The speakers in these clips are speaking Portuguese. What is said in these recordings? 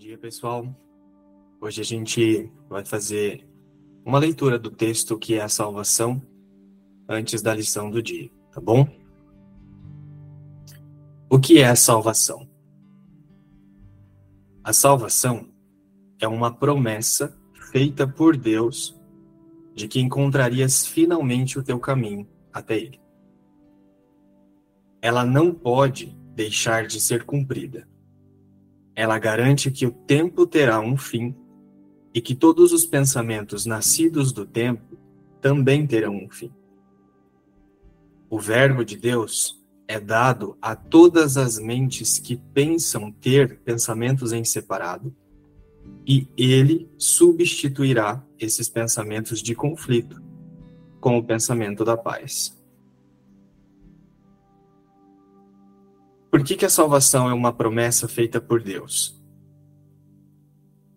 dia, pessoal. Hoje a gente vai fazer uma leitura do texto que é a salvação antes da lição do dia, tá bom? O que é a salvação? A salvação é uma promessa feita por Deus de que encontrarias finalmente o teu caminho até Ele. Ela não pode deixar de ser cumprida ela garante que o tempo terá um fim e que todos os pensamentos nascidos do tempo também terão um fim. O Verbo de Deus é dado a todas as mentes que pensam ter pensamentos em separado, e ele substituirá esses pensamentos de conflito com o pensamento da paz. Por que, que a salvação é uma promessa feita por Deus?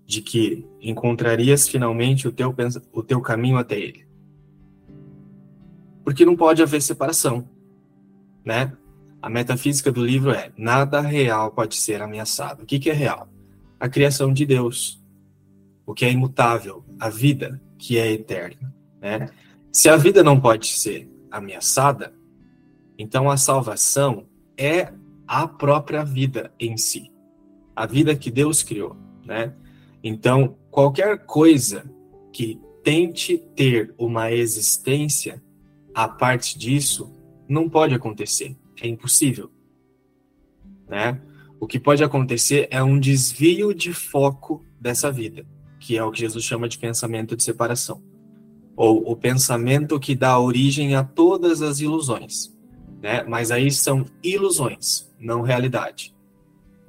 De que encontrarias finalmente o teu, o teu caminho até Ele. Porque não pode haver separação, né? A metafísica do livro é nada real pode ser ameaçado. O que, que é real? A criação de Deus, o que é imutável, a vida que é eterna, né? Se a vida não pode ser ameaçada, então a salvação é a própria vida em si, a vida que Deus criou, né? Então, qualquer coisa que tente ter uma existência a parte disso não pode acontecer, é impossível, né? O que pode acontecer é um desvio de foco dessa vida, que é o que Jesus chama de pensamento de separação, ou o pensamento que dá origem a todas as ilusões, né? Mas aí são ilusões, não realidade.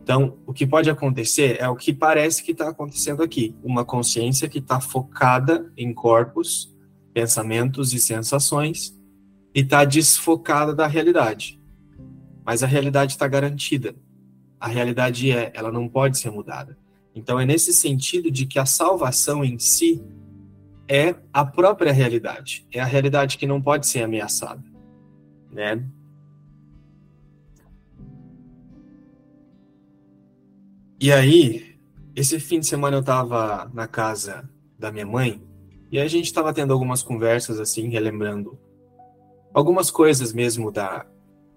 Então, o que pode acontecer é o que parece que está acontecendo aqui: uma consciência que está focada em corpos, pensamentos e sensações e está desfocada da realidade. Mas a realidade está garantida. A realidade é, ela não pode ser mudada. Então, é nesse sentido de que a salvação em si é a própria realidade, é a realidade que não pode ser ameaçada, né? E aí, esse fim de semana eu tava na casa da minha mãe e a gente tava tendo algumas conversas assim, relembrando algumas coisas mesmo da,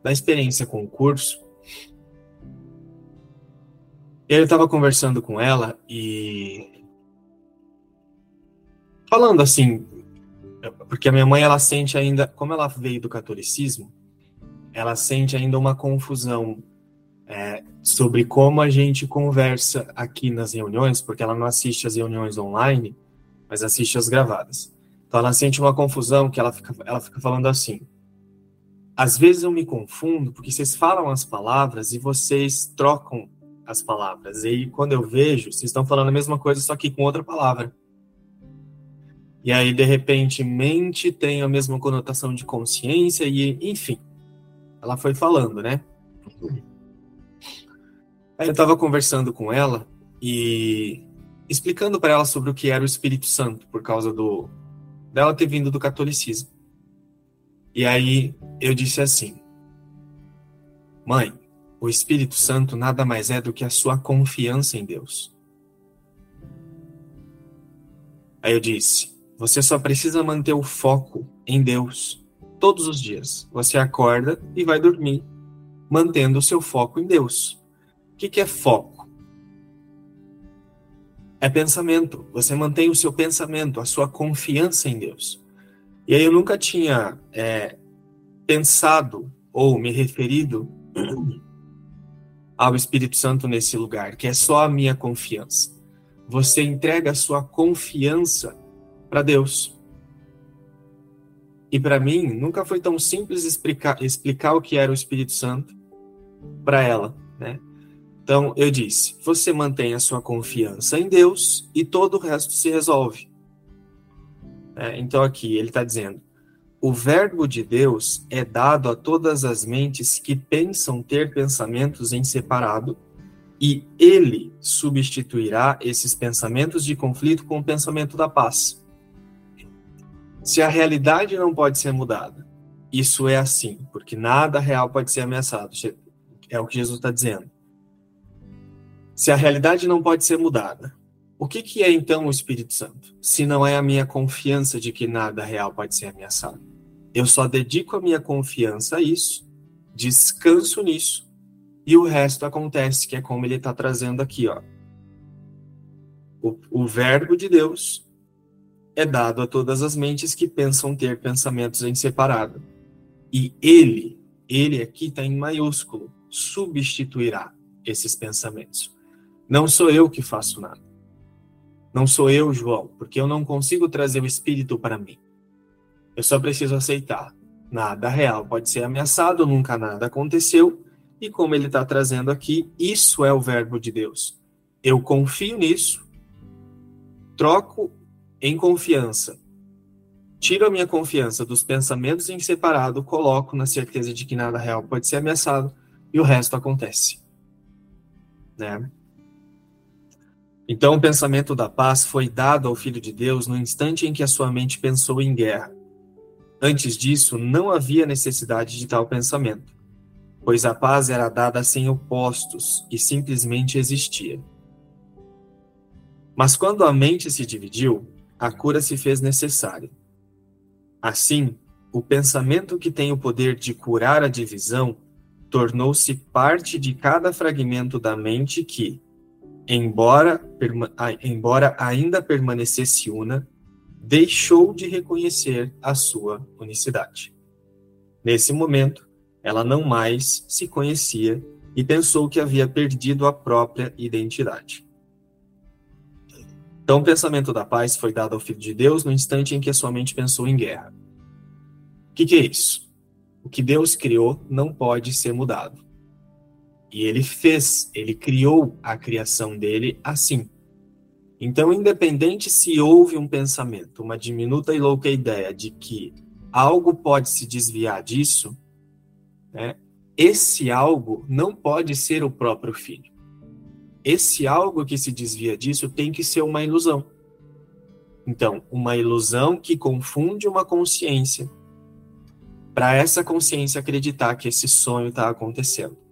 da experiência com o curso. E aí eu tava conversando com ela e falando assim, porque a minha mãe ela sente ainda, como ela veio do catolicismo, ela sente ainda uma confusão é, sobre como a gente conversa aqui nas reuniões, porque ela não assiste as reuniões online, mas assiste as gravadas. Então ela sente uma confusão que ela fica, ela fica falando assim. Às vezes eu me confundo porque vocês falam as palavras e vocês trocam as palavras. E aí, quando eu vejo, vocês estão falando a mesma coisa, só que com outra palavra. E aí, de repente, mente tem a mesma conotação de consciência e, enfim. Ela foi falando, né? Aí eu estava conversando com ela e explicando para ela sobre o que era o Espírito Santo, por causa do dela ter vindo do catolicismo. E aí eu disse assim: Mãe, o Espírito Santo nada mais é do que a sua confiança em Deus. Aí eu disse: Você só precisa manter o foco em Deus todos os dias. Você acorda e vai dormir mantendo o seu foco em Deus. O que, que é foco? É pensamento. Você mantém o seu pensamento, a sua confiança em Deus. E aí eu nunca tinha é, pensado ou me referido ao Espírito Santo nesse lugar, que é só a minha confiança. Você entrega a sua confiança para Deus. E para mim, nunca foi tão simples explicar, explicar o que era o Espírito Santo para ela, né? Então, eu disse: você mantém a sua confiança em Deus e todo o resto se resolve. É, então, aqui ele está dizendo: o Verbo de Deus é dado a todas as mentes que pensam ter pensamentos em separado, e ele substituirá esses pensamentos de conflito com o pensamento da paz. Se a realidade não pode ser mudada, isso é assim, porque nada real pode ser ameaçado. É o que Jesus está dizendo. Se a realidade não pode ser mudada, o que, que é então o Espírito Santo? Se não é a minha confiança de que nada real pode ser ameaçado. Eu só dedico a minha confiança a isso, descanso nisso, e o resto acontece, que é como ele está trazendo aqui, ó. O, o verbo de Deus é dado a todas as mentes que pensam ter pensamentos em separado. E ele, ele aqui está em maiúsculo, substituirá esses pensamentos. Não sou eu que faço nada. Não sou eu, João, porque eu não consigo trazer o Espírito para mim. Eu só preciso aceitar. Nada real pode ser ameaçado, nunca nada aconteceu. E como ele está trazendo aqui, isso é o verbo de Deus. Eu confio nisso, troco em confiança, tiro a minha confiança dos pensamentos em separado, coloco na certeza de que nada real pode ser ameaçado e o resto acontece. Né? Então, o pensamento da paz foi dado ao Filho de Deus no instante em que a sua mente pensou em guerra. Antes disso, não havia necessidade de tal pensamento, pois a paz era dada sem opostos e simplesmente existia. Mas quando a mente se dividiu, a cura se fez necessária. Assim, o pensamento que tem o poder de curar a divisão tornou-se parte de cada fragmento da mente que, embora, embora ainda permanecesse una, deixou de reconhecer a sua unicidade. Nesse momento, ela não mais se conhecia e pensou que havia perdido a própria identidade. Então, o pensamento da paz foi dado ao Filho de Deus no instante em que a sua mente pensou em guerra. O que, que é isso? O que Deus criou não pode ser mudado. E ele fez, ele criou a criação dele assim. Então, independente se houve um pensamento, uma diminuta e louca ideia de que algo pode se desviar disso, né, esse algo não pode ser o próprio filho. Esse algo que se desvia disso tem que ser uma ilusão. Então, uma ilusão que confunde uma consciência para essa consciência acreditar que esse sonho está acontecendo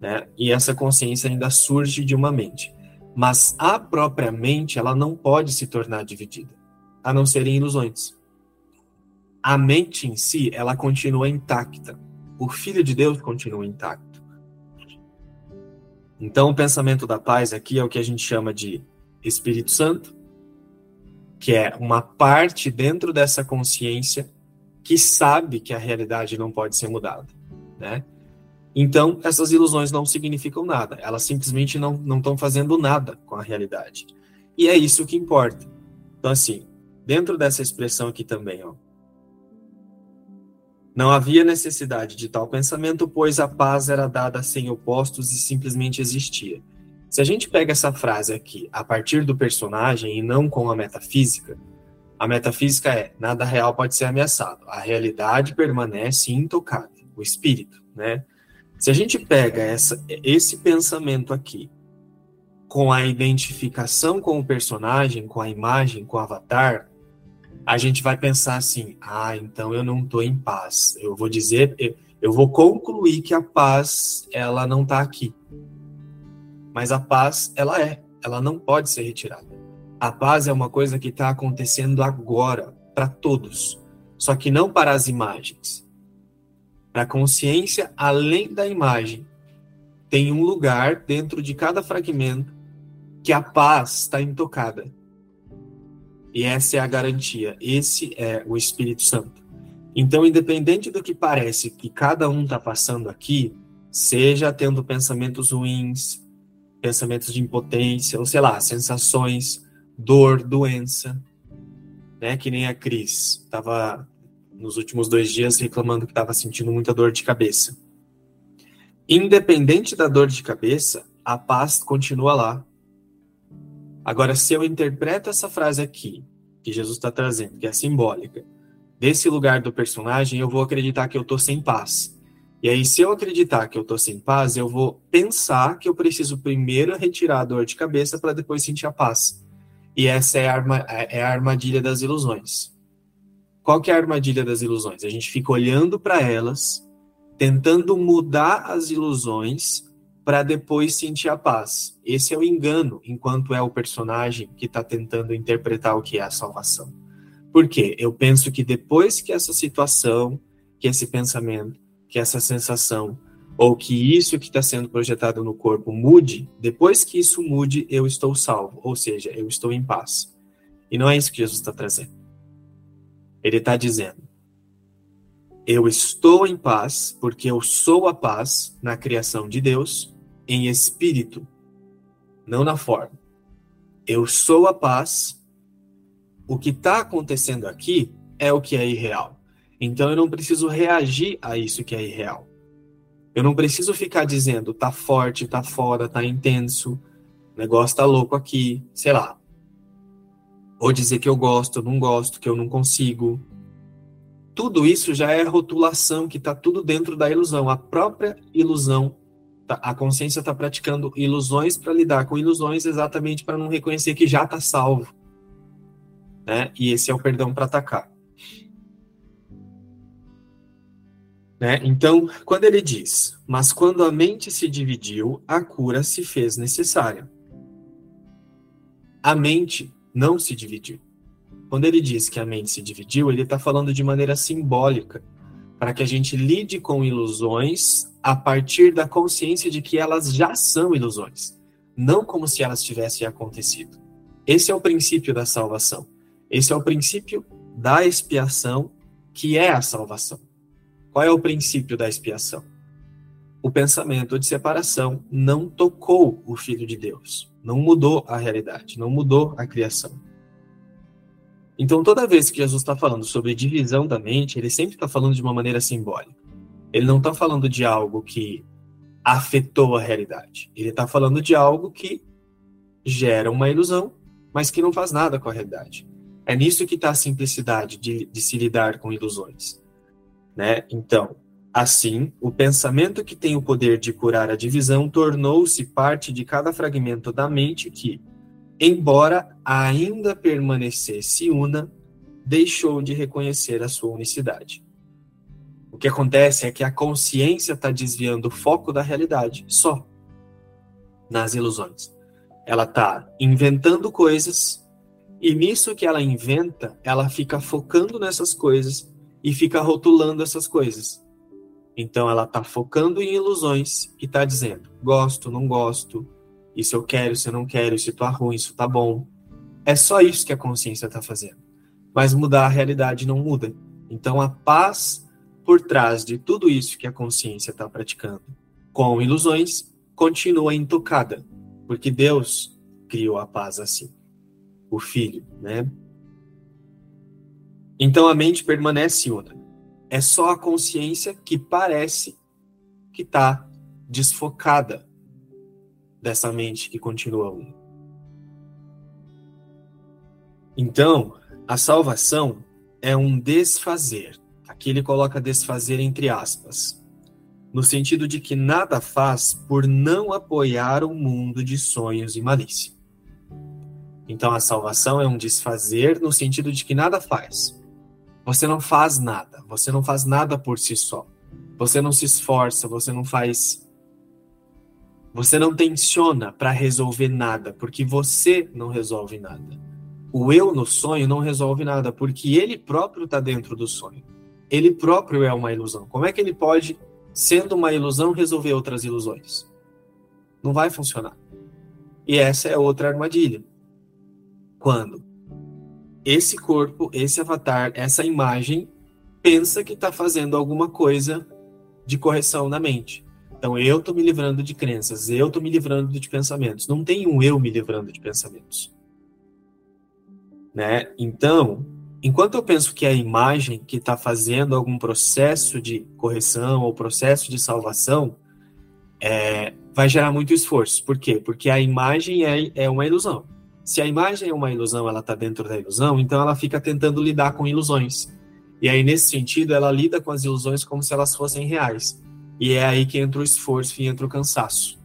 né? E essa consciência ainda surge de uma mente. Mas a própria mente, ela não pode se tornar dividida, a não ser em ilusões. A mente em si, ela continua intacta. O Filho de Deus continua intacto. Então, o pensamento da paz aqui é o que a gente chama de Espírito Santo, que é uma parte dentro dessa consciência que sabe que a realidade não pode ser mudada, né? Então, essas ilusões não significam nada, elas simplesmente não estão fazendo nada com a realidade. E é isso que importa. Então, assim, dentro dessa expressão aqui também, ó, não havia necessidade de tal pensamento, pois a paz era dada sem opostos e simplesmente existia. Se a gente pega essa frase aqui a partir do personagem e não com a metafísica, a metafísica é nada real pode ser ameaçado, a realidade permanece intocável, o espírito, né? Se a gente pega essa, esse pensamento aqui com a identificação com o personagem, com a imagem, com o avatar, a gente vai pensar assim: ah, então eu não estou em paz. Eu vou dizer, eu, eu vou concluir que a paz ela não está aqui. Mas a paz ela é, ela não pode ser retirada. A paz é uma coisa que está acontecendo agora para todos, só que não para as imagens para a consciência além da imagem. Tem um lugar dentro de cada fragmento que a paz está intocada. E essa é a garantia. Esse é o Espírito Santo. Então, independente do que parece que cada um está passando aqui, seja tendo pensamentos ruins, pensamentos de impotência, ou sei lá, sensações, dor, doença, né? Que nem a Cris estava nos últimos dois dias reclamando que estava sentindo muita dor de cabeça. Independente da dor de cabeça, a paz continua lá. Agora, se eu interpreto essa frase aqui, que Jesus está trazendo, que é simbólica, desse lugar do personagem, eu vou acreditar que eu estou sem paz. E aí, se eu acreditar que eu estou sem paz, eu vou pensar que eu preciso primeiro retirar a dor de cabeça para depois sentir a paz. E essa é a, arma, é a armadilha das ilusões. Qual que é a armadilha das ilusões? A gente fica olhando para elas, tentando mudar as ilusões para depois sentir a paz. Esse é o engano, enquanto é o personagem que está tentando interpretar o que é a salvação. Por quê? Eu penso que depois que essa situação, que esse pensamento, que essa sensação, ou que isso que está sendo projetado no corpo mude, depois que isso mude, eu estou salvo, ou seja, eu estou em paz. E não é isso que Jesus está trazendo. Ele está dizendo: eu estou em paz porque eu sou a paz na criação de Deus em espírito, não na forma. Eu sou a paz. O que está acontecendo aqui é o que é irreal. Então eu não preciso reagir a isso que é irreal. Eu não preciso ficar dizendo tá forte, tá fora, tá intenso, o negócio tá louco aqui, sei lá. Ou dizer que eu gosto, não gosto, que eu não consigo. Tudo isso já é rotulação, que está tudo dentro da ilusão. A própria ilusão Tá, a consciência está praticando ilusões para lidar com ilusões exatamente para não reconhecer que já está salvo. Né? E esse é o perdão para atacar. Né? Então, quando ele diz, mas quando a mente se dividiu, a cura se fez necessária. A mente não se dividiu. Quando ele diz que a mente se dividiu, ele está falando de maneira simbólica para que a gente lide com ilusões a partir da consciência de que elas já são ilusões, não como se elas tivessem acontecido. Esse é o princípio da salvação. Esse é o princípio da expiação, que é a salvação. Qual é o princípio da expiação? O pensamento de separação não tocou o Filho de Deus, não mudou a realidade, não mudou a criação. Então, toda vez que Jesus está falando sobre divisão da mente, ele sempre está falando de uma maneira simbólica. Ele não está falando de algo que afetou a realidade. Ele está falando de algo que gera uma ilusão, mas que não faz nada com a realidade. É nisso que está a simplicidade de, de se lidar com ilusões. Né? Então, assim, o pensamento que tem o poder de curar a divisão tornou-se parte de cada fragmento da mente que, embora ainda permanecesse una, deixou de reconhecer a sua unicidade. O que acontece é que a consciência está desviando o foco da realidade só nas ilusões. Ela está inventando coisas e nisso que ela inventa, ela fica focando nessas coisas e fica rotulando essas coisas. Então ela está focando em ilusões e está dizendo: gosto, não gosto, isso eu quero, isso eu não quero, isso tá ruim, isso tá bom. É só isso que a consciência está fazendo. Mas mudar a realidade não muda. Então a paz por trás de tudo isso que a consciência está praticando com ilusões continua intocada, porque Deus criou a paz assim, o Filho, né? Então a mente permanece una. É só a consciência que parece que está desfocada dessa mente que continua uma. Então, a salvação é um desfazer. Aqui ele coloca desfazer entre aspas, no sentido de que nada faz por não apoiar o um mundo de sonhos e malícia. Então a salvação é um desfazer no sentido de que nada faz. Você não faz nada, você não faz nada por si só. Você não se esforça, você não faz você não tensiona para resolver nada, porque você não resolve nada. O eu no sonho não resolve nada, porque ele próprio está dentro do sonho. Ele próprio é uma ilusão. Como é que ele pode, sendo uma ilusão, resolver outras ilusões? Não vai funcionar. E essa é outra armadilha. Quando esse corpo, esse avatar, essa imagem pensa que está fazendo alguma coisa de correção na mente. Então eu estou me livrando de crenças, eu estou me livrando de pensamentos. Não tem um eu me livrando de pensamentos. Né? Então, enquanto eu penso que é a imagem que está fazendo algum processo de correção ou processo de salvação, é, vai gerar muito esforço. Por quê? Porque a imagem é, é uma ilusão. Se a imagem é uma ilusão, ela está dentro da ilusão, então ela fica tentando lidar com ilusões. E aí, nesse sentido, ela lida com as ilusões como se elas fossem reais. E é aí que entra o esforço e entra o cansaço.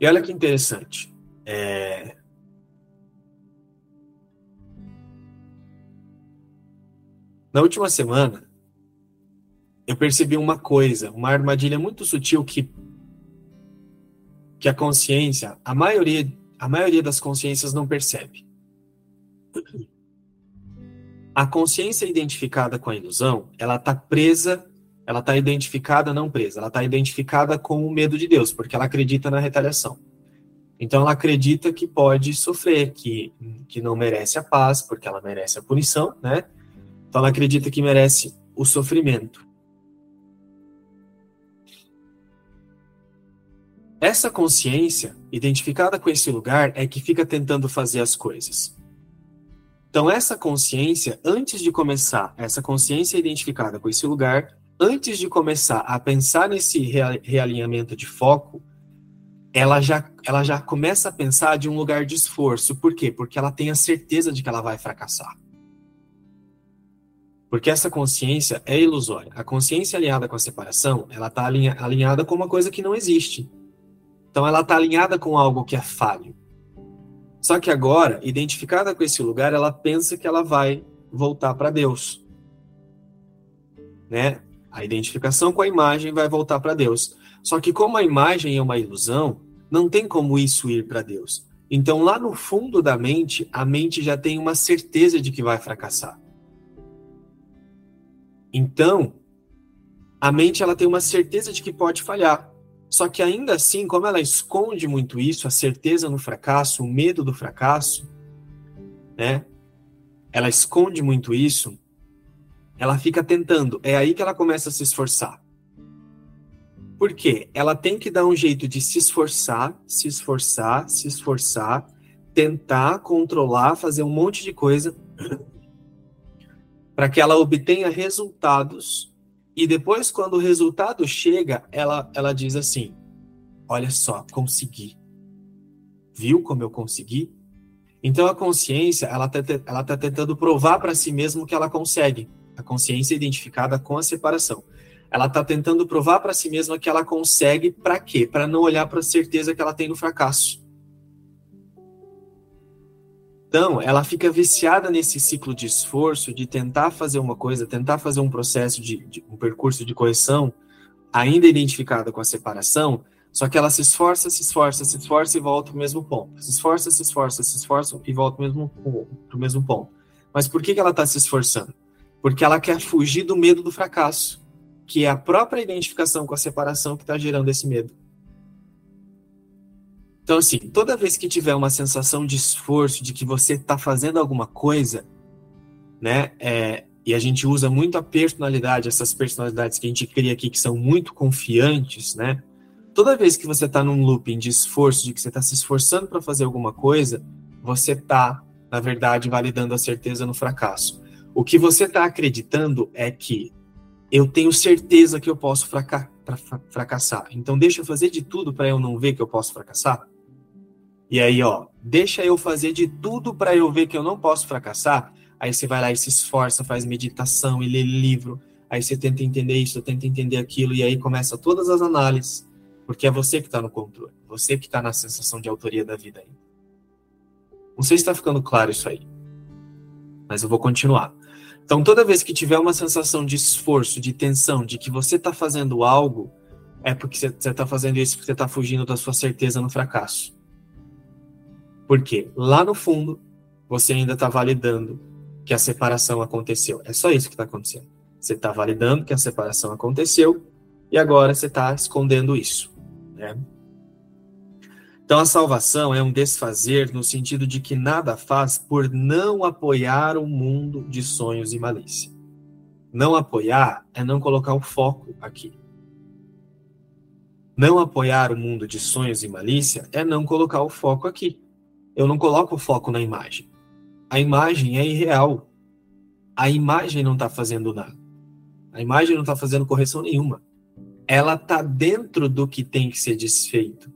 E olha que interessante. É... Na última semana, eu percebi uma coisa, uma armadilha muito sutil que que a consciência, a maioria, a maioria das consciências não percebe. A consciência identificada com a ilusão, ela está presa, ela está identificada, não presa, ela está identificada com o medo de Deus, porque ela acredita na retaliação. Então ela acredita que pode sofrer, que, que não merece a paz, porque ela merece a punição, né? Então ela acredita que merece o sofrimento. Essa consciência, identificada com esse lugar, é que fica tentando fazer as coisas. Então, essa consciência, antes de começar, essa consciência identificada com esse lugar, antes de começar a pensar nesse realinhamento de foco, ela já, ela já começa a pensar de um lugar de esforço. Por quê? Porque ela tem a certeza de que ela vai fracassar. Porque essa consciência é ilusória. A consciência alinhada com a separação, ela está alinhada com uma coisa que não existe. Então, ela está alinhada com algo que é falho. Só que agora, identificada com esse lugar, ela pensa que ela vai voltar para Deus. Né? A identificação com a imagem vai voltar para Deus. Só que como a imagem é uma ilusão, não tem como isso ir para Deus. Então lá no fundo da mente, a mente já tem uma certeza de que vai fracassar. Então, a mente ela tem uma certeza de que pode falhar. Só que ainda assim, como ela esconde muito isso, a certeza no fracasso, o medo do fracasso, né? Ela esconde muito isso, ela fica tentando. É aí que ela começa a se esforçar. Por quê? Ela tem que dar um jeito de se esforçar, se esforçar, se esforçar, tentar controlar, fazer um monte de coisa para que ela obtenha resultados e depois, quando o resultado chega, ela, ela diz assim: Olha só, consegui. Viu como eu consegui? Então a consciência, ela está ela tá tentando provar para si mesmo que ela consegue. A consciência identificada com a separação. Ela está tentando provar para si mesma que ela consegue, para quê? Para não olhar para a certeza que ela tem no fracasso. Então, ela fica viciada nesse ciclo de esforço, de tentar fazer uma coisa, tentar fazer um processo de, de um percurso de correção, ainda identificada com a separação, só que ela se esforça, se esforça, se esforça e volta para o mesmo ponto. Se esforça, se esforça, se esforça e volta para o mesmo, mesmo ponto. Mas por que, que ela está se esforçando? Porque ela quer fugir do medo do fracasso, que é a própria identificação com a separação que está gerando esse medo. Então, assim, toda vez que tiver uma sensação de esforço, de que você está fazendo alguma coisa, né, é, e a gente usa muito a personalidade, essas personalidades que a gente cria aqui, que são muito confiantes, né, toda vez que você está num looping de esforço, de que você está se esforçando para fazer alguma coisa, você está, na verdade, validando a certeza no fracasso. O que você está acreditando é que eu tenho certeza que eu posso fracassar. Então, deixa eu fazer de tudo para eu não ver que eu posso fracassar. E aí, ó, deixa eu fazer de tudo para eu ver que eu não posso fracassar. Aí você vai lá e se esforça, faz meditação e lê livro. Aí você tenta entender isso, tenta entender aquilo, e aí começa todas as análises, porque é você que está no controle, você que está na sensação de autoria da vida aí. Não sei se está ficando claro isso aí, mas eu vou continuar. Então, toda vez que tiver uma sensação de esforço, de tensão, de que você está fazendo algo, é porque você está fazendo isso porque você está fugindo da sua certeza no fracasso. Porque lá no fundo, você ainda está validando que a separação aconteceu. É só isso que está acontecendo. Você está validando que a separação aconteceu e agora você está escondendo isso. Né? Então, a salvação é um desfazer no sentido de que nada faz por não apoiar o mundo de sonhos e malícia. Não apoiar é não colocar o foco aqui. Não apoiar o mundo de sonhos e malícia é não colocar o foco aqui eu não coloco o foco na imagem. A imagem é irreal. A imagem não está fazendo nada. A imagem não está fazendo correção nenhuma. Ela está dentro do que tem que ser desfeito,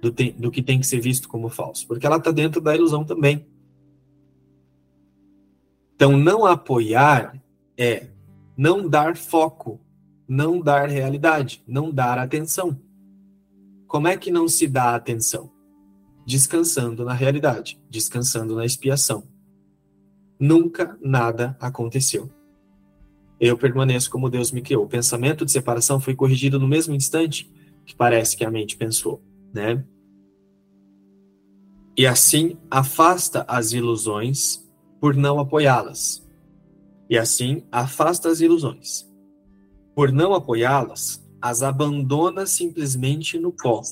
do, te, do que tem que ser visto como falso, porque ela está dentro da ilusão também. Então, não apoiar é não dar foco, não dar realidade, não dar atenção. Como é que não se dá atenção? Descansando na realidade, descansando na expiação. Nunca nada aconteceu. eu permaneço como Deus me criou. O pensamento de separação foi corrigido no mesmo instante que parece que a mente pensou, né? E assim afasta as ilusões por não apoiá-las. E assim afasta as ilusões. Por não apoiá-las, as abandona simplesmente no pó.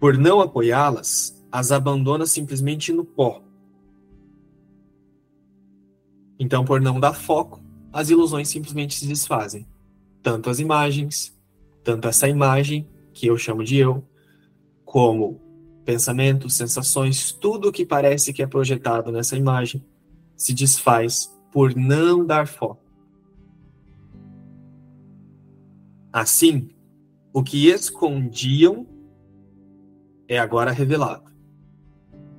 Por não apoiá-las, as abandona simplesmente no pó. Então, por não dar foco, as ilusões simplesmente se desfazem. Tanto as imagens, tanto essa imagem, que eu chamo de eu, como pensamentos, sensações, tudo que parece que é projetado nessa imagem se desfaz por não dar foco. Assim, o que escondiam é agora revelado.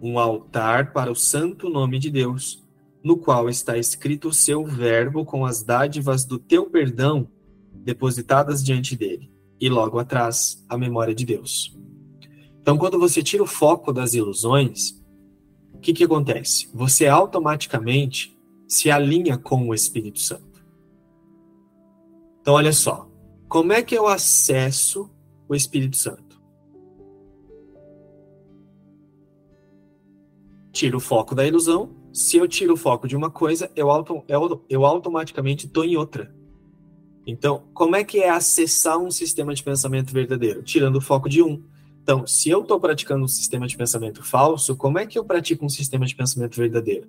Um altar para o santo nome de Deus, no qual está escrito o seu verbo com as dádivas do teu perdão depositadas diante dele, e logo atrás a memória de Deus. Então, quando você tira o foco das ilusões, o que, que acontece? Você automaticamente se alinha com o Espírito Santo. Então, olha só. Como é que eu acesso o Espírito Santo? Tiro o foco da ilusão. Se eu tiro o foco de uma coisa, eu, auto, eu, eu automaticamente estou em outra. Então, como é que é acessar um sistema de pensamento verdadeiro? Tirando o foco de um. Então, se eu estou praticando um sistema de pensamento falso, como é que eu pratico um sistema de pensamento verdadeiro?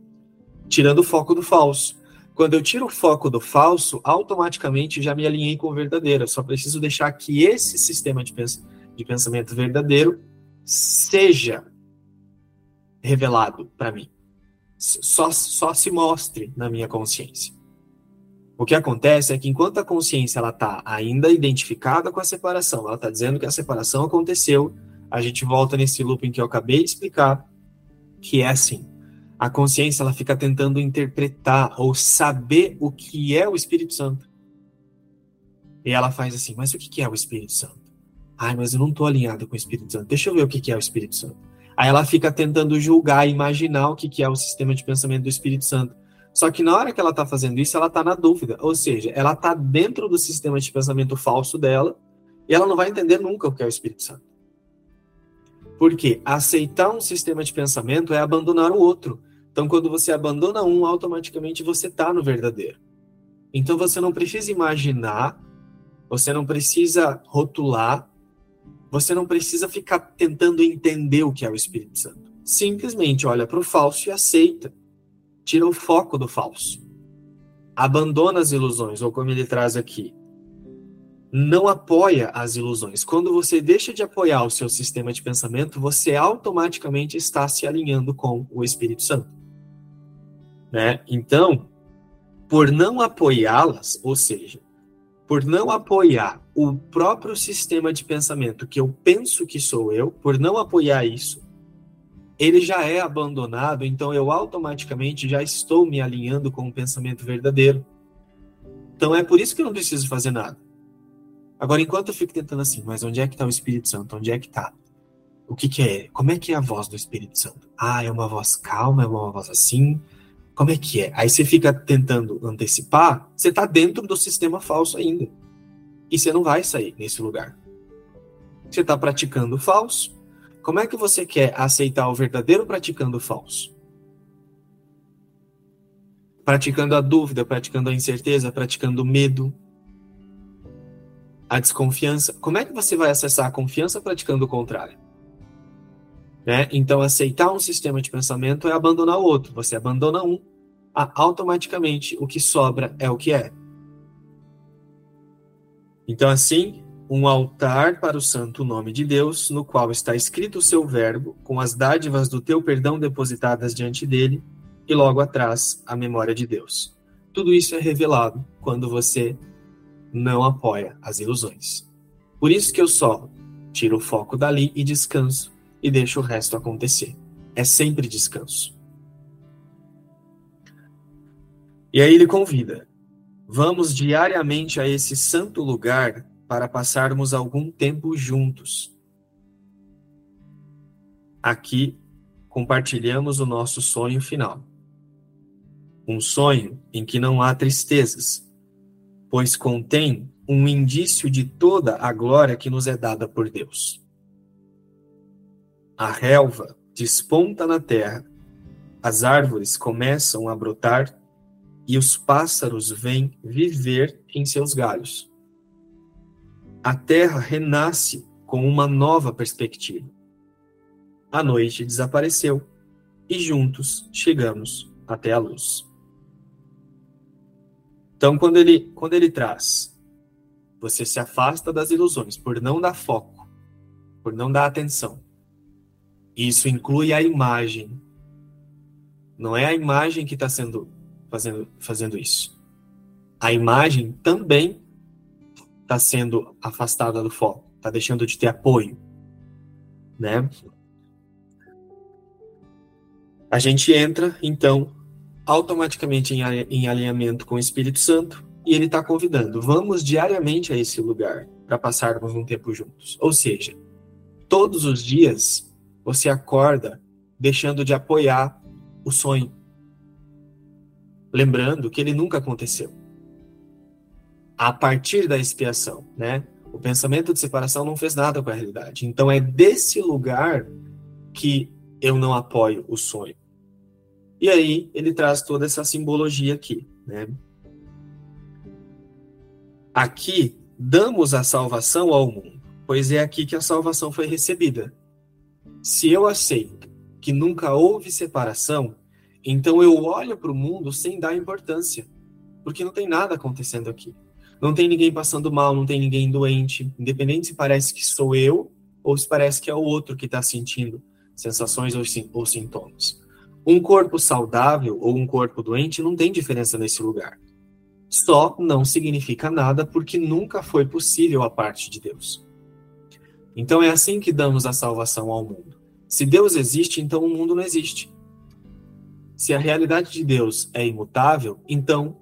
tirando o foco do falso. Quando eu tiro o foco do falso, automaticamente já me alinhei com o verdadeiro. Eu só preciso deixar que esse sistema de, pens de pensamento verdadeiro seja revelado para mim. Só, só se mostre na minha consciência. O que acontece é que enquanto a consciência ela está ainda identificada com a separação, ela está dizendo que a separação aconteceu, a gente volta nesse looping que eu acabei de explicar, que é assim a consciência ela fica tentando interpretar ou saber o que é o Espírito Santo. E ela faz assim, mas o que é o Espírito Santo? Ai, mas eu não estou alinhada com o Espírito Santo. Deixa eu ver o que é o Espírito Santo. Aí ela fica tentando julgar, imaginar o que é o sistema de pensamento do Espírito Santo. Só que na hora que ela está fazendo isso, ela está na dúvida. Ou seja, ela está dentro do sistema de pensamento falso dela e ela não vai entender nunca o que é o Espírito Santo. Porque aceitar um sistema de pensamento é abandonar o outro. Então, quando você abandona um, automaticamente você está no verdadeiro. Então, você não precisa imaginar, você não precisa rotular, você não precisa ficar tentando entender o que é o Espírito Santo. Simplesmente olha para o falso e aceita. Tira o foco do falso. Abandona as ilusões, ou como ele traz aqui, não apoia as ilusões. Quando você deixa de apoiar o seu sistema de pensamento, você automaticamente está se alinhando com o Espírito Santo. Né? Então, por não apoiá-las, ou seja, por não apoiar o próprio sistema de pensamento que eu penso que sou eu, por não apoiar isso, ele já é abandonado, então eu automaticamente já estou me alinhando com o pensamento verdadeiro. Então é por isso que eu não preciso fazer nada. Agora, enquanto eu fico tentando assim, mas onde é que está o Espírito Santo? Onde é que está? O que, que é? Como é que é a voz do Espírito Santo? Ah, é uma voz calma, é uma voz assim, como é que é? Aí você fica tentando antecipar, você está dentro do sistema falso ainda. E você não vai sair nesse lugar. Você está praticando falso. Como é que você quer aceitar o verdadeiro praticando falso? Praticando a dúvida, praticando a incerteza, praticando o medo, a desconfiança. Como é que você vai acessar a confiança praticando o contrário? Né? Então, aceitar um sistema de pensamento é abandonar o outro. Você abandona um, automaticamente o que sobra é o que é. Então, assim, um altar para o santo nome de Deus, no qual está escrito o seu verbo, com as dádivas do teu perdão depositadas diante dele, e logo atrás a memória de Deus. Tudo isso é revelado quando você não apoia as ilusões. Por isso que eu só tiro o foco dali e descanso e deixo o resto acontecer. É sempre descanso. E aí ele convida: vamos diariamente a esse santo lugar para passarmos algum tempo juntos. Aqui compartilhamos o nosso sonho final. um sonho em que não há tristezas, pois contém um indício de toda a glória que nos é dada por Deus. A relva desponta na terra, as árvores começam a brotar e os pássaros vêm viver em seus galhos. A terra renasce com uma nova perspectiva. A noite desapareceu e juntos chegamos até a luz. Então, quando ele, quando ele traz, você se afasta das ilusões por não dar foco, por não dar atenção. Isso inclui a imagem. Não é a imagem que está sendo fazendo, fazendo isso. A imagem também está sendo afastada do foco, está deixando de ter apoio, né? A gente entra, então, automaticamente em, em alinhamento com o Espírito Santo e ele está convidando, vamos diariamente a esse lugar para passarmos um tempo juntos. Ou seja, todos os dias você acorda deixando de apoiar o sonho, lembrando que ele nunca aconteceu. A partir da expiação, né? O pensamento de separação não fez nada com a realidade. Então é desse lugar que eu não apoio o sonho. E aí ele traz toda essa simbologia aqui, né? Aqui damos a salvação ao mundo, pois é aqui que a salvação foi recebida. Se eu aceito que nunca houve separação, então eu olho para o mundo sem dar importância, porque não tem nada acontecendo aqui. Não tem ninguém passando mal, não tem ninguém doente, independente se parece que sou eu ou se parece que é o outro que está sentindo sensações ou, ou sintomas. Um corpo saudável ou um corpo doente não tem diferença nesse lugar. Só não significa nada porque nunca foi possível a parte de Deus. Então é assim que damos a salvação ao mundo. Se Deus existe, então o mundo não existe. Se a realidade de Deus é imutável, então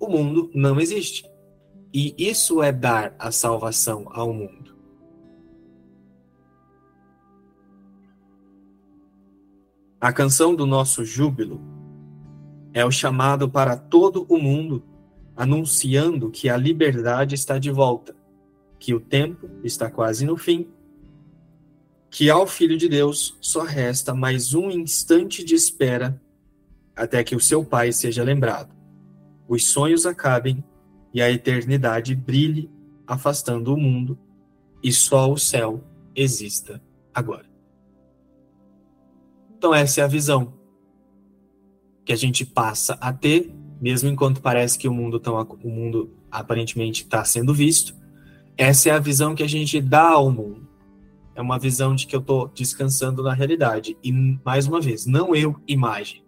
o mundo não existe. E isso é dar a salvação ao mundo. A canção do nosso júbilo é o chamado para todo o mundo, anunciando que a liberdade está de volta, que o tempo está quase no fim, que ao Filho de Deus só resta mais um instante de espera até que o seu Pai seja lembrado, os sonhos acabem e a eternidade brilhe, afastando o mundo, e só o céu exista agora. Então, essa é a visão que a gente passa a ter, mesmo enquanto parece que o mundo, tão, o mundo aparentemente está sendo visto. Essa é a visão que a gente dá ao mundo. É uma visão de que eu estou descansando na realidade. E, mais uma vez, não eu, imagem.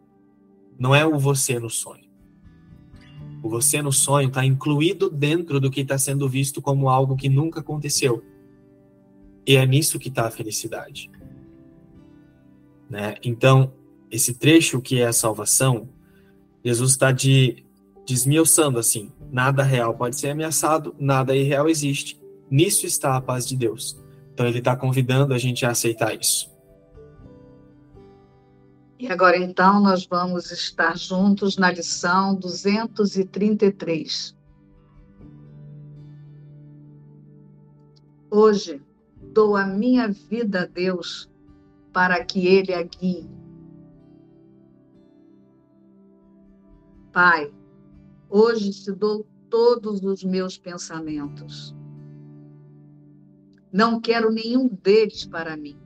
Não é o você no sonho. O você no sonho está incluído dentro do que está sendo visto como algo que nunca aconteceu. E é nisso que está a felicidade. Né? Então, esse trecho que é a salvação, Jesus está de, desmiuçando assim: nada real pode ser ameaçado, nada irreal existe. Nisso está a paz de Deus. Então, ele está convidando a gente a aceitar isso. E agora, então, nós vamos estar juntos na lição 233. Hoje, dou a minha vida a Deus para que Ele a guie. Pai, hoje te dou todos os meus pensamentos. Não quero nenhum deles para mim.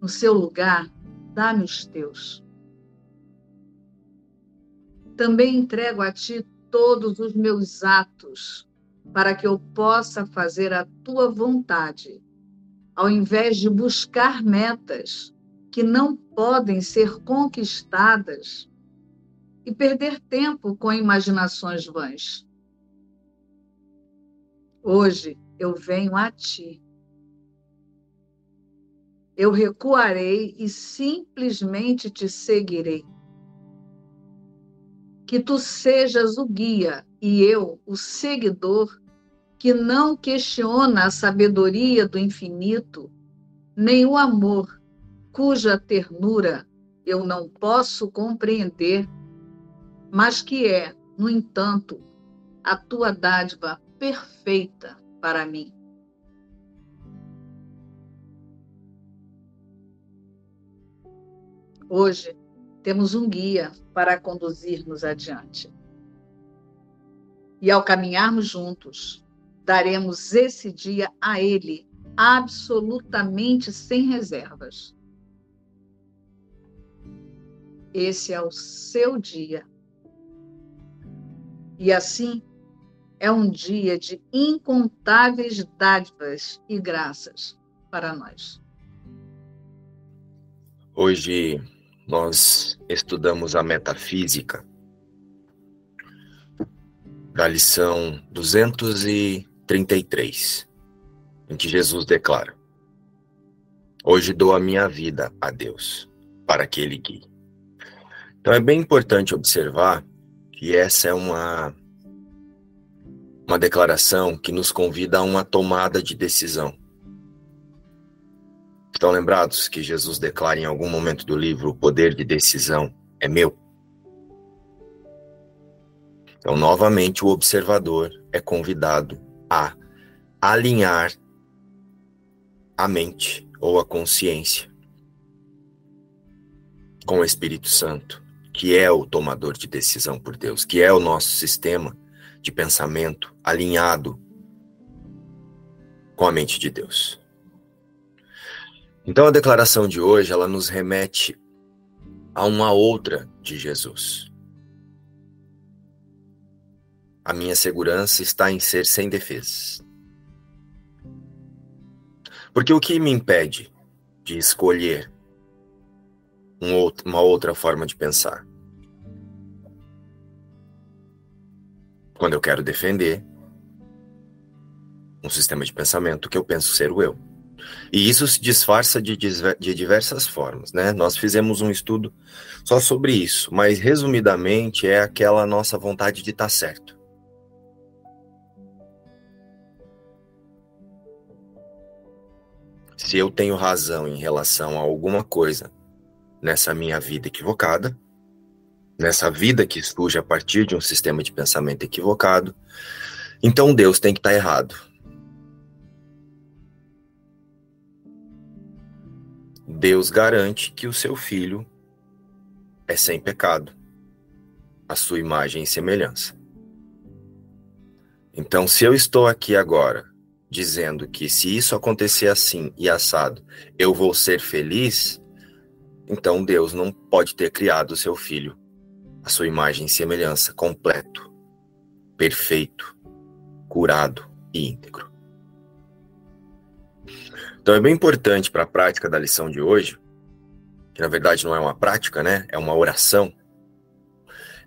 No seu lugar, dá-me os teus. Também entrego a ti todos os meus atos, para que eu possa fazer a tua vontade ao invés de buscar metas que não podem ser conquistadas e perder tempo com imaginações vãs. Hoje eu venho a ti. Eu recuarei e simplesmente te seguirei. Que tu sejas o guia e eu o seguidor que não questiona a sabedoria do infinito, nem o amor, cuja ternura eu não posso compreender, mas que é, no entanto, a tua dádiva perfeita para mim. Hoje temos um guia para conduzir-nos adiante. E ao caminharmos juntos, daremos esse dia a Ele, absolutamente sem reservas. Esse é o seu dia. E assim, é um dia de incontáveis dádivas e graças para nós. Hoje nós estudamos a metafísica da lição 233, em que Jesus declara: Hoje dou a minha vida a Deus, para que Ele guie. Então é bem importante observar que essa é uma, uma declaração que nos convida a uma tomada de decisão. Estão lembrados que Jesus declara em algum momento do livro: o poder de decisão é meu? Então, novamente, o observador é convidado a alinhar a mente ou a consciência com o Espírito Santo que é o tomador de decisão por Deus, que é o nosso sistema de pensamento alinhado com a mente de Deus. Então a declaração de hoje, ela nos remete a uma outra de Jesus. A minha segurança está em ser sem defesas. Porque o que me impede de escolher um uma outra forma de pensar. Quando eu quero defender um sistema de pensamento que eu penso ser o eu. E isso se disfarça de, de diversas formas, né? Nós fizemos um estudo só sobre isso, mas resumidamente é aquela nossa vontade de estar tá certo. Se eu tenho razão em relação a alguma coisa nessa minha vida equivocada, nessa vida que surge a partir de um sistema de pensamento equivocado, então Deus tem que estar tá errado. Deus garante que o seu filho é sem pecado, a sua imagem e semelhança. Então, se eu estou aqui agora dizendo que se isso acontecer assim e assado, eu vou ser feliz, então Deus não pode ter criado o seu filho, sua imagem e semelhança, completo, perfeito, curado e íntegro. Então é bem importante para a prática da lição de hoje, que na verdade não é uma prática, né? É uma oração.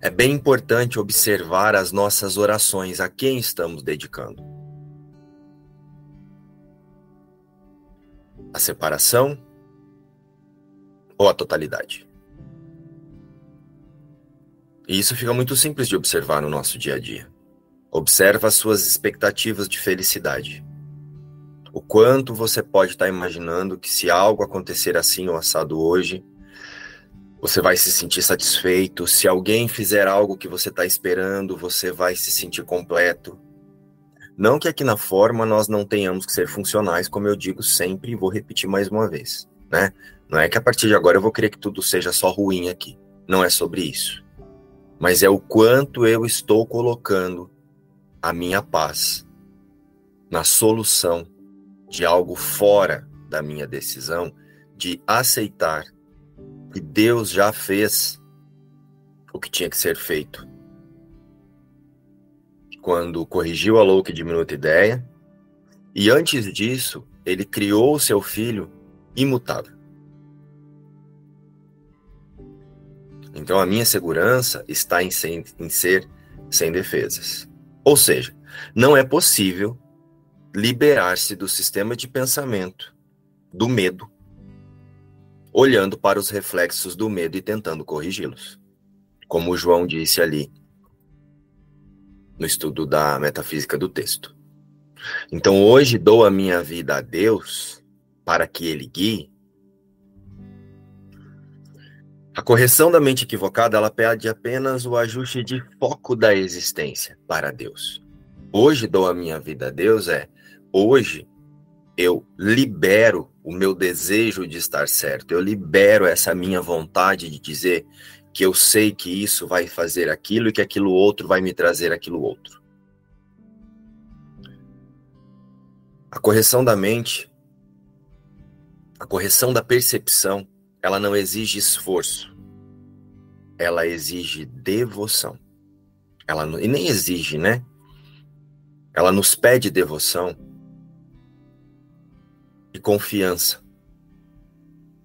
É bem importante observar as nossas orações, a quem estamos dedicando. A separação ou a totalidade. E isso fica muito simples de observar no nosso dia a dia. Observa as suas expectativas de felicidade. O quanto você pode estar imaginando que se algo acontecer assim ou assado hoje, você vai se sentir satisfeito. Se alguém fizer algo que você está esperando, você vai se sentir completo. Não que aqui na forma nós não tenhamos que ser funcionais, como eu digo sempre e vou repetir mais uma vez, né? Não é que a partir de agora eu vou querer que tudo seja só ruim aqui. Não é sobre isso. Mas é o quanto eu estou colocando a minha paz na solução de algo fora da minha decisão, de aceitar que Deus já fez o que tinha que ser feito. Quando corrigiu a louca e diminuta ideia, e antes disso, ele criou o seu filho imutável. Então a minha segurança está em ser, em ser sem defesas. Ou seja, não é possível liberar-se do sistema de pensamento do medo, olhando para os reflexos do medo e tentando corrigi-los. Como o João disse ali no estudo da metafísica do texto. Então hoje dou a minha vida a Deus para que ele guie A correção da mente equivocada, ela pede apenas o ajuste de foco da existência para Deus. Hoje dou a minha vida a Deus é hoje eu libero o meu desejo de estar certo. Eu libero essa minha vontade de dizer que eu sei que isso vai fazer aquilo e que aquilo outro vai me trazer aquilo outro. A correção da mente, a correção da percepção, ela não exige esforço. Ela exige devoção. Ela e nem exige, né? Ela nos pede devoção e confiança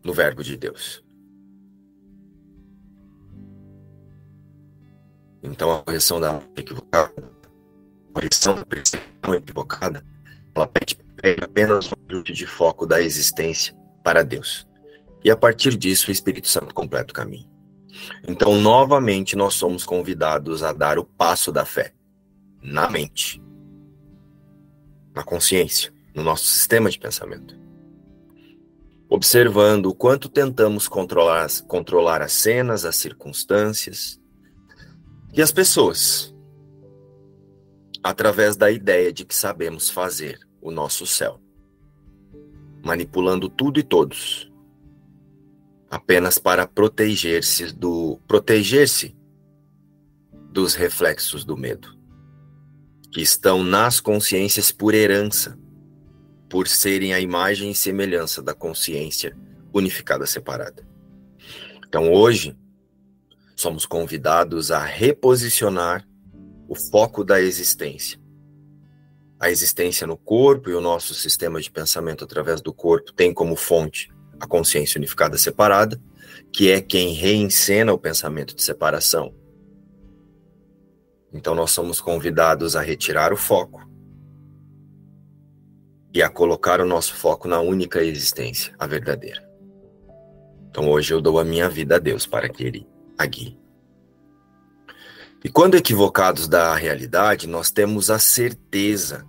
no Verbo de Deus. Então a correção da equivocada, a correção da percepção equivocada, ela pede, apenas um ajuste de foco da existência para Deus. E a partir disso o Espírito Santo completa o caminho. Então, novamente, nós somos convidados a dar o passo da fé na mente, na consciência, no nosso sistema de pensamento. Observando o quanto tentamos controlar, controlar as cenas, as circunstâncias, e as pessoas, através da ideia de que sabemos fazer o nosso céu, manipulando tudo e todos, apenas para proteger-se do proteger-se dos reflexos do medo, que estão nas consciências por herança, por serem a imagem e semelhança da consciência unificada separada. Então hoje somos convidados a reposicionar o foco da existência. A existência no corpo e o nosso sistema de pensamento através do corpo tem como fonte a consciência unificada separada, que é quem reencena o pensamento de separação. Então nós somos convidados a retirar o foco e a colocar o nosso foco na única existência, a verdadeira. Então hoje eu dou a minha vida a Deus para que Ele aqui. E quando equivocados da realidade, nós temos a certeza,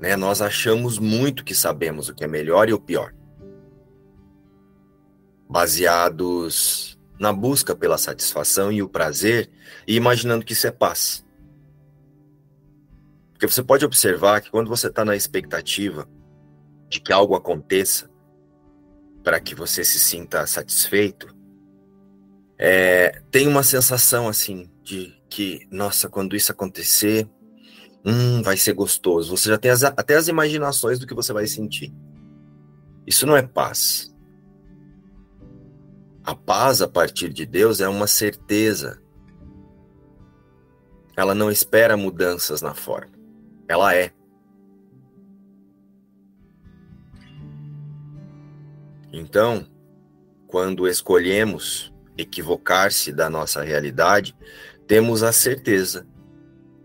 né? Nós achamos muito que sabemos o que é melhor e o pior. Baseados na busca pela satisfação e o prazer e imaginando que isso é paz. Porque você pode observar que quando você está na expectativa de que algo aconteça para que você se sinta satisfeito, é, tem uma sensação assim de que, nossa, quando isso acontecer, hum, vai ser gostoso. Você já tem as, até as imaginações do que você vai sentir. Isso não é paz. A paz a partir de Deus é uma certeza. Ela não espera mudanças na forma. Ela é. Então, quando escolhemos equivocar-se da nossa realidade, temos a certeza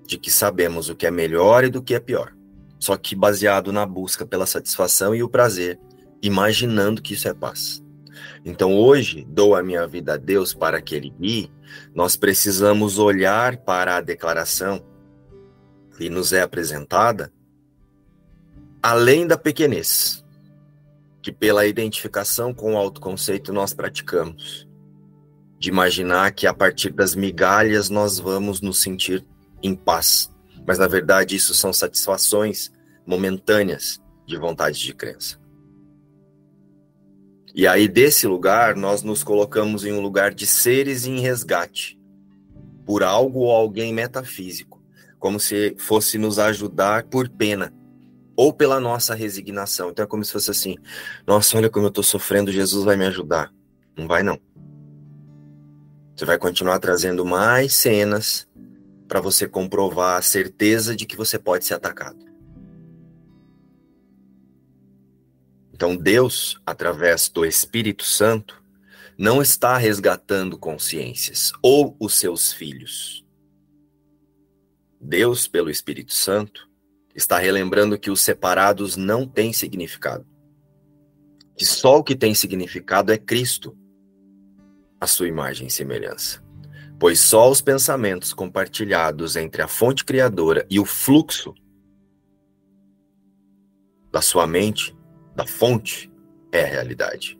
de que sabemos o que é melhor e do que é pior. Só que baseado na busca pela satisfação e o prazer, imaginando que isso é paz. Então hoje, dou a minha vida a Deus para que Ele guie, nós precisamos olhar para a declaração que nos é apresentada, além da pequenez, que pela identificação com o autoconceito nós praticamos de imaginar que a partir das migalhas nós vamos nos sentir em paz. Mas na verdade isso são satisfações momentâneas de vontade de crença. E aí desse lugar nós nos colocamos em um lugar de seres em resgate por algo ou alguém metafísico, como se fosse nos ajudar por pena ou pela nossa resignação. Então é como se fosse assim: nossa, olha como eu estou sofrendo, Jesus vai me ajudar. Não vai não. Você vai continuar trazendo mais cenas para você comprovar a certeza de que você pode ser atacado. Então, Deus, através do Espírito Santo, não está resgatando consciências ou os seus filhos. Deus, pelo Espírito Santo, está relembrando que os separados não têm significado. Que só o que tem significado é Cristo a sua imagem e semelhança. Pois só os pensamentos compartilhados entre a fonte criadora e o fluxo da sua mente, da fonte, é a realidade.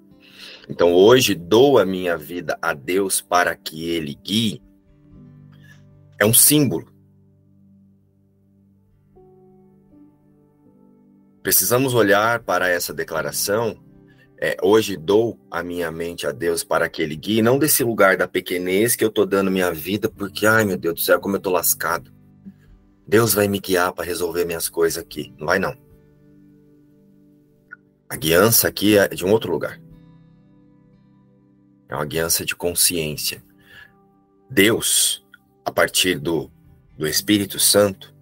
Então hoje dou a minha vida a Deus para que Ele guie. É um símbolo. Precisamos olhar para essa declaração. É, hoje dou a minha mente a Deus para que Ele guie, não desse lugar da pequenez que eu estou dando minha vida, porque, ai meu Deus do céu, como eu estou lascado. Deus vai me guiar para resolver minhas coisas aqui. Não vai, não. A guiança aqui é de um outro lugar. É uma guiança de consciência. Deus, a partir do, do Espírito Santo,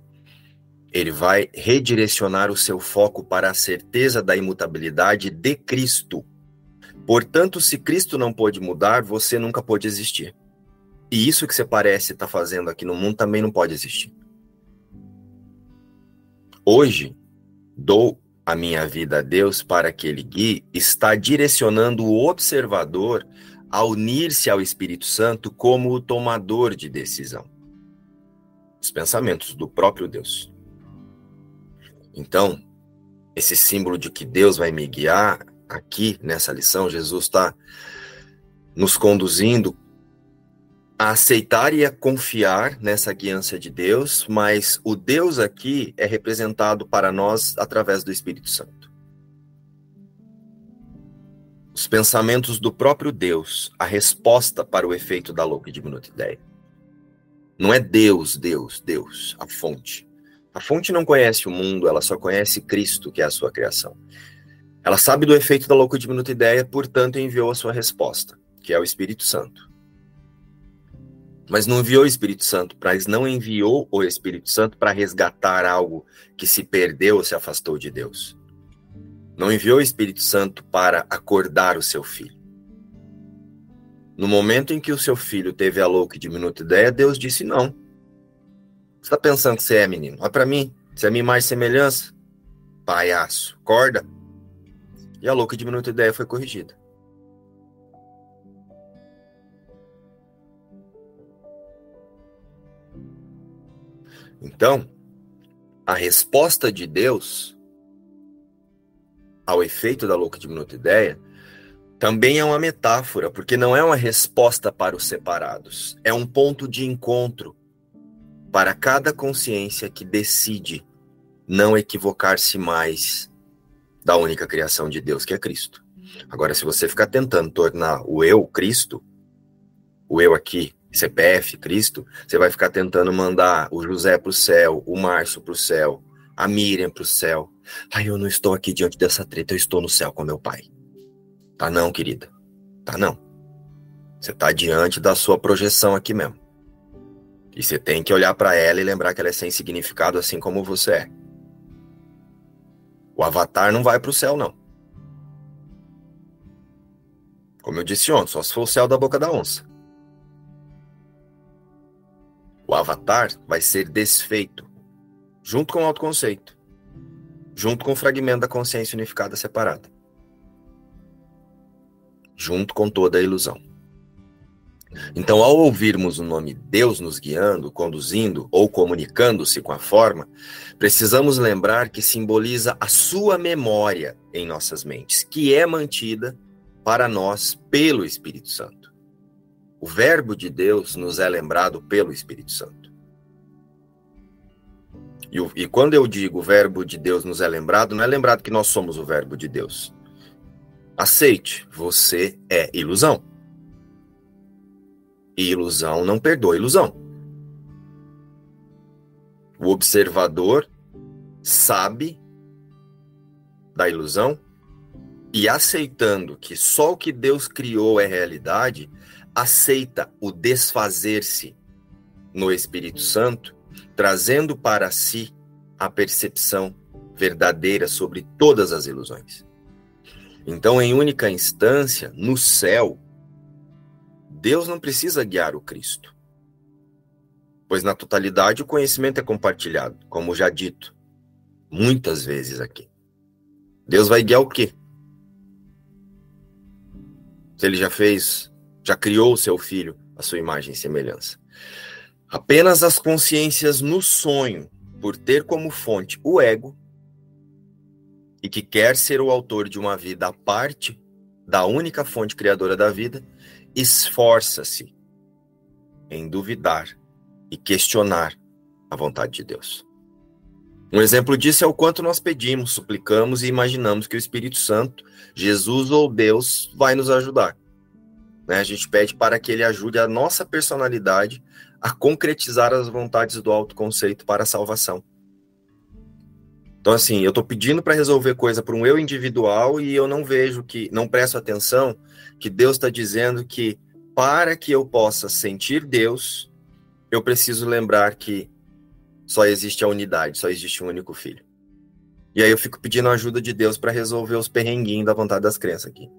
ele vai redirecionar o seu foco para a certeza da imutabilidade de Cristo. Portanto, se Cristo não pôde mudar, você nunca pôde existir. E isso que você parece estar tá fazendo aqui no mundo também não pode existir. Hoje, dou a minha vida a Deus para que Ele guie, está direcionando o observador a unir-se ao Espírito Santo como o tomador de decisão. Os pensamentos do próprio Deus. Então, esse símbolo de que Deus vai me guiar, aqui nessa lição, Jesus está nos conduzindo a aceitar e a confiar nessa guiança de Deus, mas o Deus aqui é representado para nós através do Espírito Santo. Os pensamentos do próprio Deus, a resposta para o efeito da louca e diminuta ideia. Não é Deus, Deus, Deus, a fonte. A fonte não conhece o mundo, ela só conhece Cristo, que é a sua criação. Ela sabe do efeito da louca e diminuta ideia, portanto enviou a sua resposta, que é o Espírito Santo. Mas não enviou o Espírito Santo, mas não enviou o Espírito Santo para resgatar algo que se perdeu ou se afastou de Deus não enviou o Espírito Santo para acordar o seu filho. No momento em que o seu filho teve a louca e diminuta ideia, Deus disse não. Você está pensando que você é, menino? Olha para mim. Você é minha mais semelhança? Palhaço. Acorda. E a louca e diminuta ideia foi corrigida. Então, a resposta de Deus ao efeito da louca diminuta ideia, também é uma metáfora, porque não é uma resposta para os separados, é um ponto de encontro para cada consciência que decide não equivocar-se mais da única criação de Deus, que é Cristo. Agora, se você ficar tentando tornar o eu Cristo, o eu aqui, CPF, Cristo, você vai ficar tentando mandar o José para o céu, o Márcio para o céu, a Miriam para o céu, Ai, eu não estou aqui diante dessa treta, eu estou no céu com meu pai. Tá não, querida. Tá não. Você tá diante da sua projeção aqui mesmo. E você tem que olhar para ela e lembrar que ela é sem significado assim como você é. O avatar não vai para o céu, não. Como eu disse ontem, só se for o céu da boca da onça. O avatar vai ser desfeito, junto com o autoconceito junto com o fragmento da consciência unificada separada, junto com toda a ilusão. Então, ao ouvirmos o nome Deus nos guiando, conduzindo ou comunicando-se com a forma, precisamos lembrar que simboliza a sua memória em nossas mentes, que é mantida para nós pelo Espírito Santo. O Verbo de Deus nos é lembrado pelo Espírito Santo. E, e quando eu digo o verbo de Deus nos é lembrado, não é lembrado que nós somos o verbo de Deus. Aceite, você é ilusão. E ilusão não perdoa ilusão. O observador sabe da ilusão e aceitando que só o que Deus criou é realidade, aceita o desfazer-se no Espírito Santo trazendo para si a percepção verdadeira sobre todas as ilusões. Então, em única instância, no céu, Deus não precisa guiar o Cristo, pois na totalidade o conhecimento é compartilhado, como já dito muitas vezes aqui. Deus vai guiar o quê? Se ele já fez, já criou o seu filho, a sua imagem e semelhança. Apenas as consciências no sonho, por ter como fonte o ego, e que quer ser o autor de uma vida à parte da única fonte criadora da vida, esforça-se em duvidar e questionar a vontade de Deus. Um exemplo disso é o quanto nós pedimos, suplicamos e imaginamos que o Espírito Santo, Jesus ou Deus, vai nos ajudar. Né? A gente pede para que ele ajude a nossa personalidade a concretizar as vontades do autoconceito para a salvação. Então, assim, eu estou pedindo para resolver coisa para um eu individual e eu não vejo que, não presto atenção que Deus está dizendo que para que eu possa sentir Deus, eu preciso lembrar que só existe a unidade, só existe um único filho. E aí eu fico pedindo a ajuda de Deus para resolver os perrenguinhos da vontade das crenças aqui.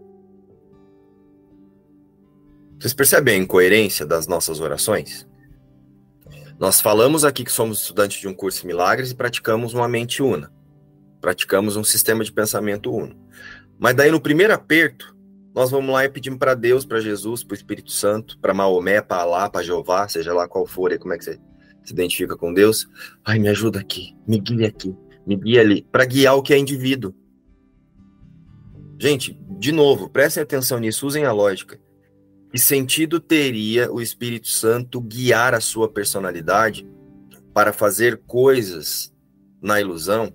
Vocês percebem a incoerência das nossas orações? Nós falamos aqui que somos estudantes de um curso de milagres e praticamos uma mente una. Praticamos um sistema de pensamento uno. Mas daí no primeiro aperto, nós vamos lá e pedimos para Deus, para Jesus, para o Espírito Santo, para Maomé, para Alá, para Jeová, seja lá qual for, como é que você se identifica com Deus. Ai, me ajuda aqui, me guia aqui, me guia ali, para guiar o que é indivíduo. Gente, de novo, prestem atenção nisso, usem a lógica. Que sentido teria o Espírito Santo guiar a sua personalidade para fazer coisas na ilusão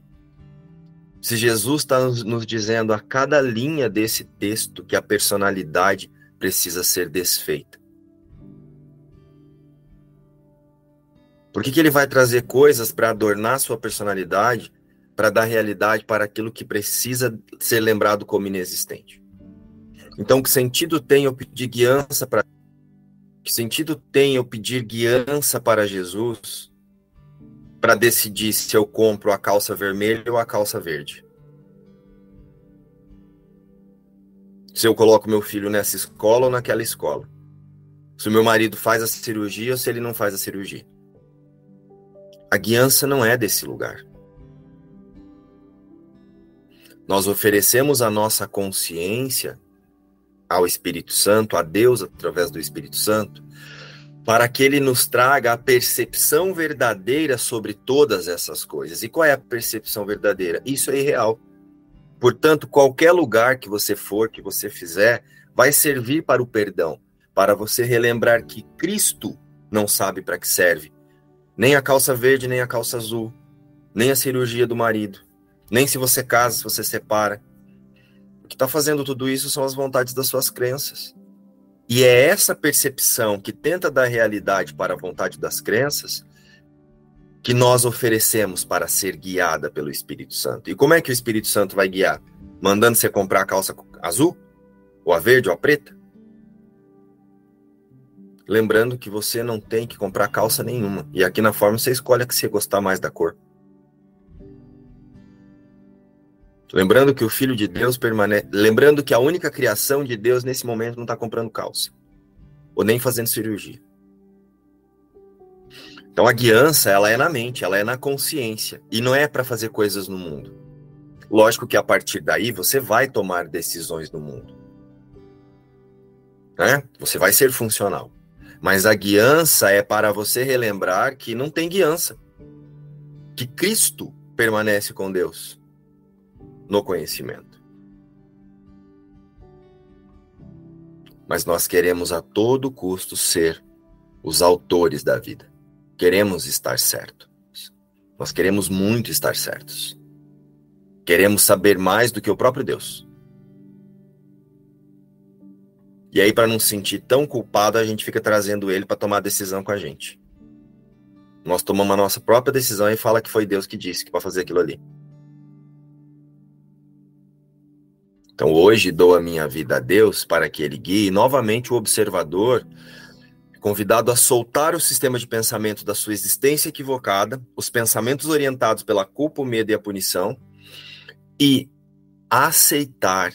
se Jesus está nos dizendo a cada linha desse texto que a personalidade precisa ser desfeita. Por que, que ele vai trazer coisas para adornar sua personalidade, para dar realidade para aquilo que precisa ser lembrado como inexistente? Então, que sentido tem eu pedir guiança para que sentido tem eu pedir guiança para Jesus para decidir se eu compro a calça vermelha ou a calça verde. Se eu coloco meu filho nessa escola ou naquela escola. Se o meu marido faz a cirurgia ou se ele não faz a cirurgia. A guiança não é desse lugar. Nós oferecemos a nossa consciência ao Espírito Santo, a Deus através do Espírito Santo, para que ele nos traga a percepção verdadeira sobre todas essas coisas. E qual é a percepção verdadeira? Isso é irreal. Portanto, qualquer lugar que você for, que você fizer, vai servir para o perdão, para você relembrar que Cristo não sabe para que serve. Nem a calça verde, nem a calça azul, nem a cirurgia do marido, nem se você casa, se você separa. O que está fazendo tudo isso são as vontades das suas crenças. E é essa percepção que tenta dar realidade para a vontade das crenças que nós oferecemos para ser guiada pelo Espírito Santo. E como é que o Espírito Santo vai guiar? Mandando você comprar a calça azul? Ou a verde ou a preta? Lembrando que você não tem que comprar calça nenhuma. E aqui na forma você escolhe a que você gostar mais da cor. Lembrando que o Filho de Deus permanece. Lembrando que a única criação de Deus nesse momento não está comprando calça. Ou nem fazendo cirurgia. Então a guiança, ela é na mente, ela é na consciência. E não é para fazer coisas no mundo. Lógico que a partir daí você vai tomar decisões no mundo. Né? Você vai ser funcional. Mas a guiança é para você relembrar que não tem guiança. Que Cristo permanece com Deus no conhecimento. Mas nós queremos a todo custo ser os autores da vida. Queremos estar certos. Nós queremos muito estar certos. Queremos saber mais do que o próprio Deus. E aí, para não se sentir tão culpado, a gente fica trazendo ele para tomar decisão com a gente. Nós tomamos a nossa própria decisão e fala que foi Deus que disse que para fazer aquilo ali. Então hoje dou a minha vida a Deus para que ele guie novamente o observador, convidado a soltar o sistema de pensamento da sua existência equivocada, os pensamentos orientados pela culpa, o medo e a punição, e aceitar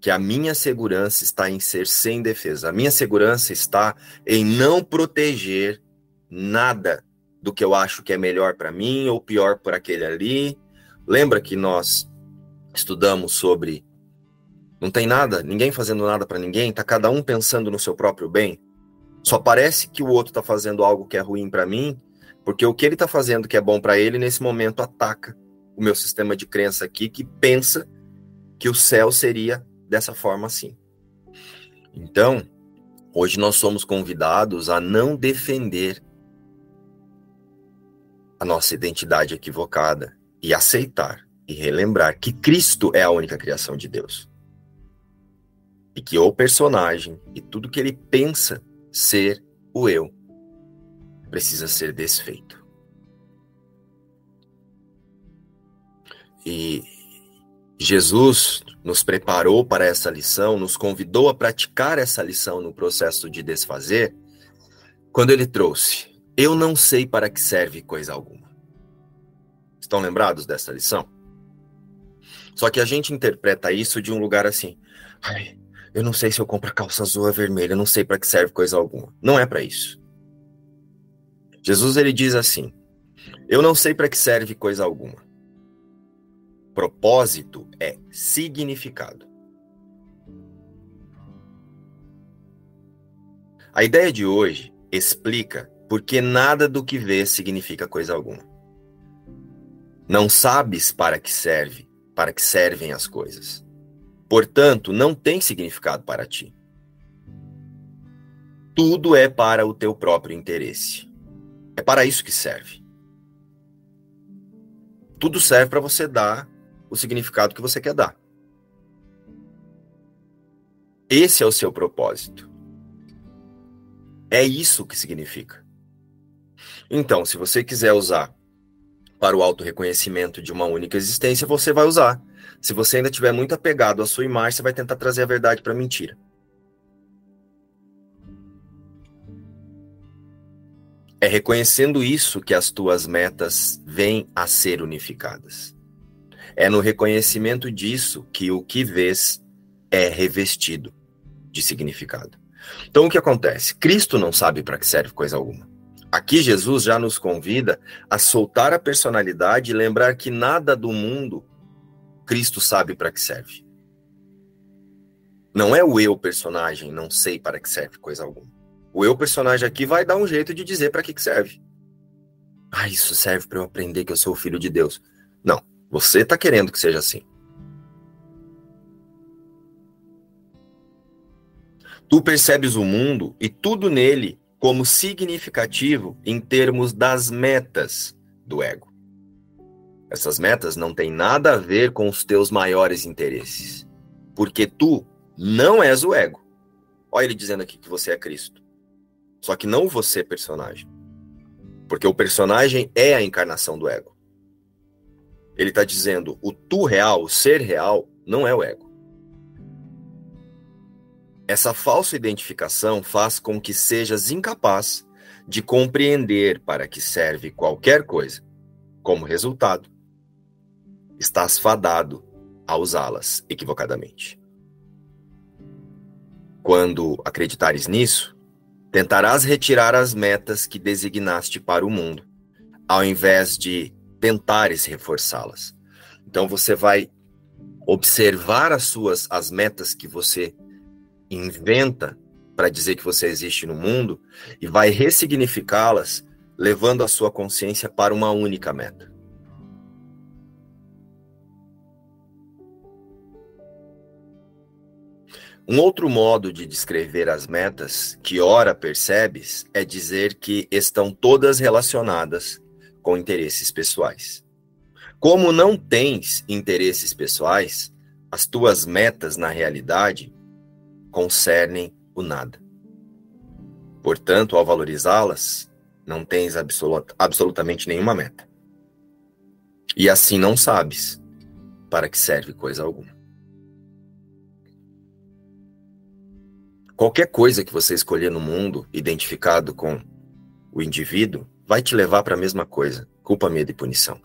que a minha segurança está em ser sem defesa. A minha segurança está em não proteger nada do que eu acho que é melhor para mim ou pior por aquele ali. Lembra que nós estudamos sobre não tem nada, ninguém fazendo nada para ninguém, tá cada um pensando no seu próprio bem. Só parece que o outro tá fazendo algo que é ruim para mim, porque o que ele tá fazendo que é bom para ele nesse momento ataca o meu sistema de crença aqui que pensa que o céu seria dessa forma assim. Então, hoje nós somos convidados a não defender a nossa identidade equivocada e aceitar e relembrar que Cristo é a única criação de Deus. E que o personagem e tudo que ele pensa ser o eu precisa ser desfeito. E Jesus nos preparou para essa lição, nos convidou a praticar essa lição no processo de desfazer, quando ele trouxe: Eu não sei para que serve coisa alguma. Estão lembrados dessa lição? Só que a gente interpreta isso de um lugar assim. Ai, eu não sei se eu compro calça azul ou vermelha, não sei para que serve coisa alguma. Não é para isso. Jesus ele diz assim: Eu não sei para que serve coisa alguma. Propósito é significado. A ideia de hoje explica por que nada do que vês significa coisa alguma. Não sabes para que serve para que servem as coisas. Portanto, não tem significado para ti. Tudo é para o teu próprio interesse. É para isso que serve. Tudo serve para você dar o significado que você quer dar. Esse é o seu propósito. É isso que significa. Então, se você quiser usar para o auto-reconhecimento de uma única existência, você vai usar. Se você ainda tiver muito apegado à sua imagem, você vai tentar trazer a verdade para a mentira. É reconhecendo isso que as tuas metas vêm a ser unificadas. É no reconhecimento disso que o que vês é revestido de significado. Então o que acontece? Cristo não sabe para que serve coisa alguma. Aqui Jesus já nos convida a soltar a personalidade e lembrar que nada do mundo Cristo sabe para que serve. Não é o eu personagem, não sei para que serve coisa alguma. O eu personagem aqui vai dar um jeito de dizer para que, que serve. Ah, isso serve para eu aprender que eu sou filho de Deus. Não, você está querendo que seja assim. Tu percebes o mundo e tudo nele como significativo em termos das metas do ego. Essas metas não têm nada a ver com os teus maiores interesses, porque tu não és o ego. Olha ele dizendo aqui que você é Cristo. Só que não você personagem. Porque o personagem é a encarnação do ego. Ele está dizendo o tu real, o ser real, não é o ego. Essa falsa identificação faz com que sejas incapaz de compreender para que serve qualquer coisa. Como resultado, estás fadado a usá-las equivocadamente. Quando acreditares nisso, tentarás retirar as metas que designaste para o mundo, ao invés de tentares reforçá-las. Então você vai observar as suas as metas que você inventa para dizer que você existe no mundo e vai ressignificá-las, levando a sua consciência para uma única meta. Um outro modo de descrever as metas que ora percebes é dizer que estão todas relacionadas com interesses pessoais. Como não tens interesses pessoais, as tuas metas na realidade concernem o nada. Portanto, ao valorizá-las, não tens absolut absolutamente nenhuma meta. E assim não sabes para que serve coisa alguma. Qualquer coisa que você escolher no mundo, identificado com o indivíduo, vai te levar para a mesma coisa: culpa, medo e punição.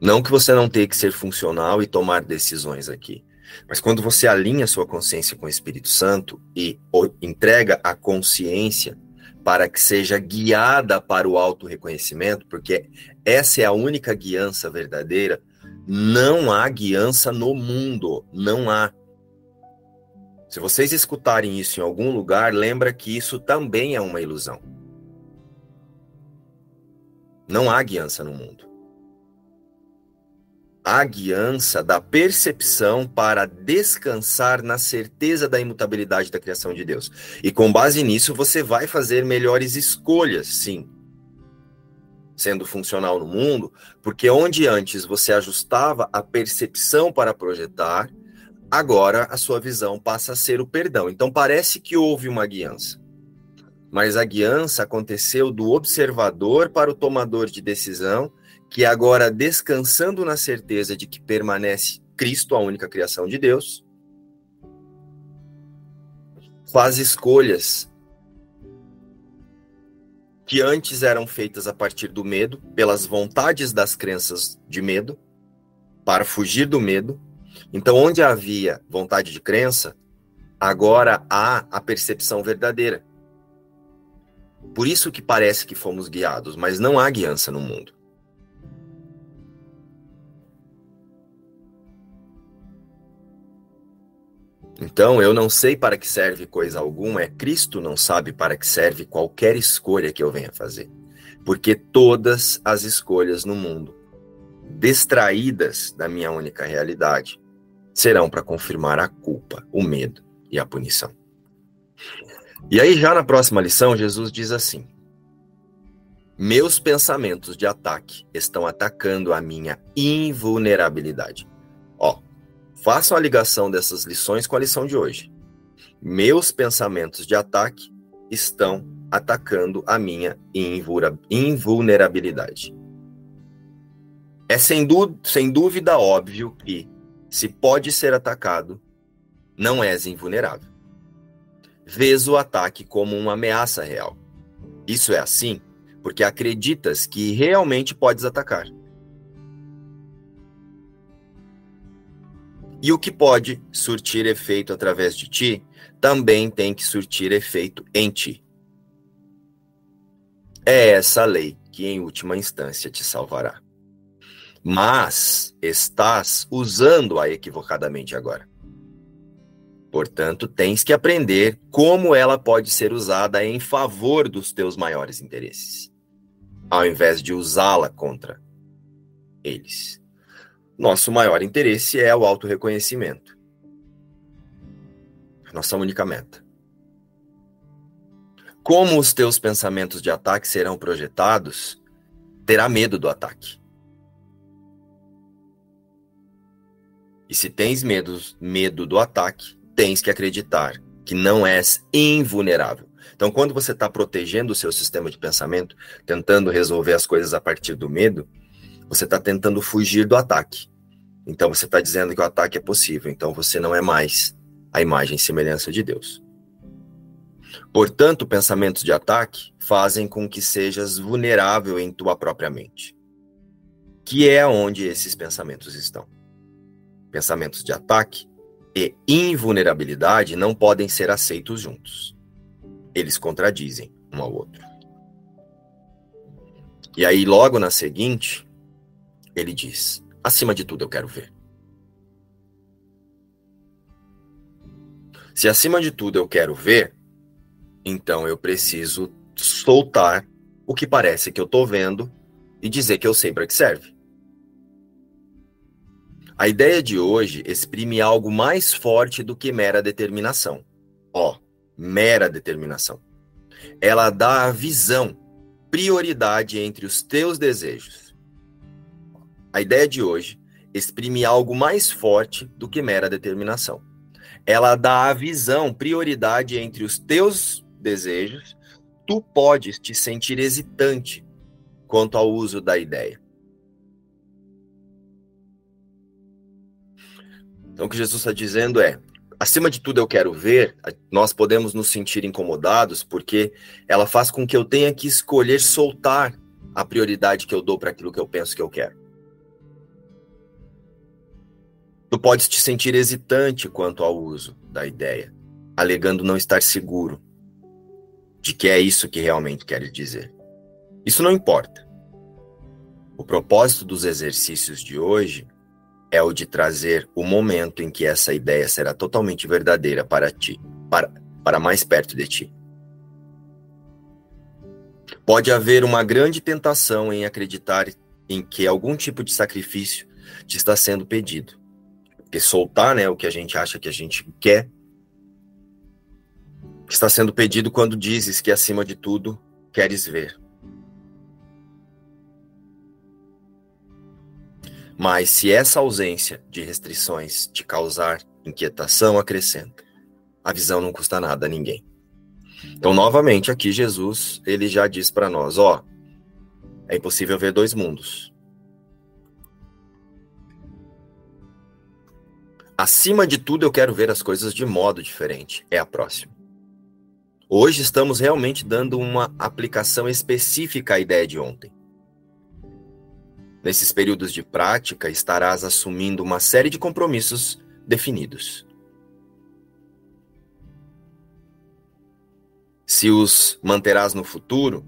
Não que você não tenha que ser funcional e tomar decisões aqui, mas quando você alinha sua consciência com o Espírito Santo e entrega a consciência para que seja guiada para o auto-reconhecimento, porque essa é a única guiança verdadeira, não há guiança no mundo, não há. Se vocês escutarem isso em algum lugar, lembra que isso também é uma ilusão. Não há guiança no mundo. A guiança da percepção para descansar na certeza da imutabilidade da criação de Deus. E com base nisso, você vai fazer melhores escolhas, sim. Sendo funcional no mundo, porque onde antes você ajustava a percepção para projetar, agora a sua visão passa a ser o perdão. Então parece que houve uma guiança. Mas a guiança aconteceu do observador para o tomador de decisão que agora, descansando na certeza de que permanece Cristo, a única criação de Deus, faz escolhas que antes eram feitas a partir do medo, pelas vontades das crenças de medo, para fugir do medo. Então, onde havia vontade de crença, agora há a percepção verdadeira. Por isso que parece que fomos guiados, mas não há guiança no mundo. Então, eu não sei para que serve coisa alguma, é Cristo não sabe para que serve qualquer escolha que eu venha fazer. Porque todas as escolhas no mundo, distraídas da minha única realidade, serão para confirmar a culpa, o medo e a punição. E aí, já na próxima lição, Jesus diz assim: Meus pensamentos de ataque estão atacando a minha invulnerabilidade. Façam a ligação dessas lições com a lição de hoje. Meus pensamentos de ataque estão atacando a minha invulnerabilidade. É sem, sem dúvida óbvio que, se pode ser atacado, não és invulnerável. Vês o ataque como uma ameaça real. Isso é assim porque acreditas que realmente podes atacar. E o que pode surtir efeito através de ti, também tem que surtir efeito em ti. É essa lei que, em última instância, te salvará. Mas estás usando-a equivocadamente agora. Portanto, tens que aprender como ela pode ser usada em favor dos teus maiores interesses, ao invés de usá-la contra eles. Nosso maior interesse é o autorreconhecimento. Nossa única meta. Como os teus pensamentos de ataque serão projetados, terá medo do ataque. E se tens medo, medo do ataque, tens que acreditar que não és invulnerável. Então, quando você está protegendo o seu sistema de pensamento, tentando resolver as coisas a partir do medo, você está tentando fugir do ataque. Então você está dizendo que o ataque é possível. Então você não é mais a imagem e semelhança de Deus. Portanto, pensamentos de ataque fazem com que sejas vulnerável em tua própria mente, que é onde esses pensamentos estão. Pensamentos de ataque e invulnerabilidade não podem ser aceitos juntos. Eles contradizem um ao outro. E aí, logo na seguinte, ele diz: acima de tudo eu quero ver. Se acima de tudo eu quero ver, então eu preciso soltar o que parece que eu estou vendo e dizer que eu sei para que serve. A ideia de hoje exprime algo mais forte do que mera determinação. Ó, mera determinação. Ela dá a visão, prioridade entre os teus desejos. A ideia de hoje exprime algo mais forte do que mera determinação. Ela dá a visão, prioridade entre os teus desejos. Tu podes te sentir hesitante quanto ao uso da ideia. Então, o que Jesus está dizendo é: acima de tudo, eu quero ver. Nós podemos nos sentir incomodados porque ela faz com que eu tenha que escolher soltar a prioridade que eu dou para aquilo que eu penso que eu quero. Tu podes te sentir hesitante quanto ao uso da ideia, alegando não estar seguro de que é isso que realmente queres dizer. Isso não importa. O propósito dos exercícios de hoje é o de trazer o momento em que essa ideia será totalmente verdadeira para ti, para, para mais perto de ti. Pode haver uma grande tentação em acreditar em que algum tipo de sacrifício te está sendo pedido. Porque soltar, né, o que a gente acha que a gente quer, está sendo pedido quando dizes que acima de tudo queres ver. Mas se essa ausência de restrições te causar inquietação, acrescenta. A visão não custa nada a ninguém. Então, novamente, aqui Jesus, ele já diz para nós, ó, é impossível ver dois mundos. Acima de tudo, eu quero ver as coisas de modo diferente. É a próxima. Hoje estamos realmente dando uma aplicação específica à ideia de ontem. Nesses períodos de prática, estarás assumindo uma série de compromissos definidos. Se os manterás no futuro,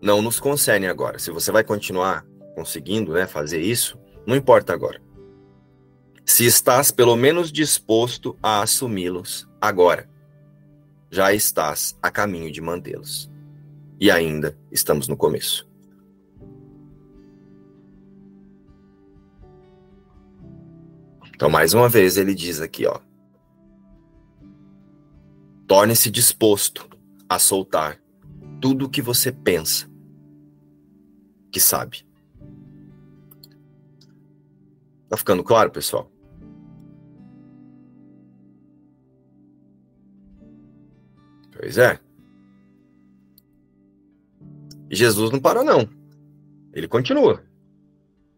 não nos concerne agora. Se você vai continuar conseguindo né, fazer isso, não importa agora. Se estás pelo menos disposto a assumi-los agora, já estás a caminho de mantê-los e ainda estamos no começo. Então, mais uma vez, ele diz aqui, ó. Torne-se disposto a soltar tudo o que você pensa que sabe. Tá ficando claro, pessoal? Pois é. Jesus não para, não. Ele continua.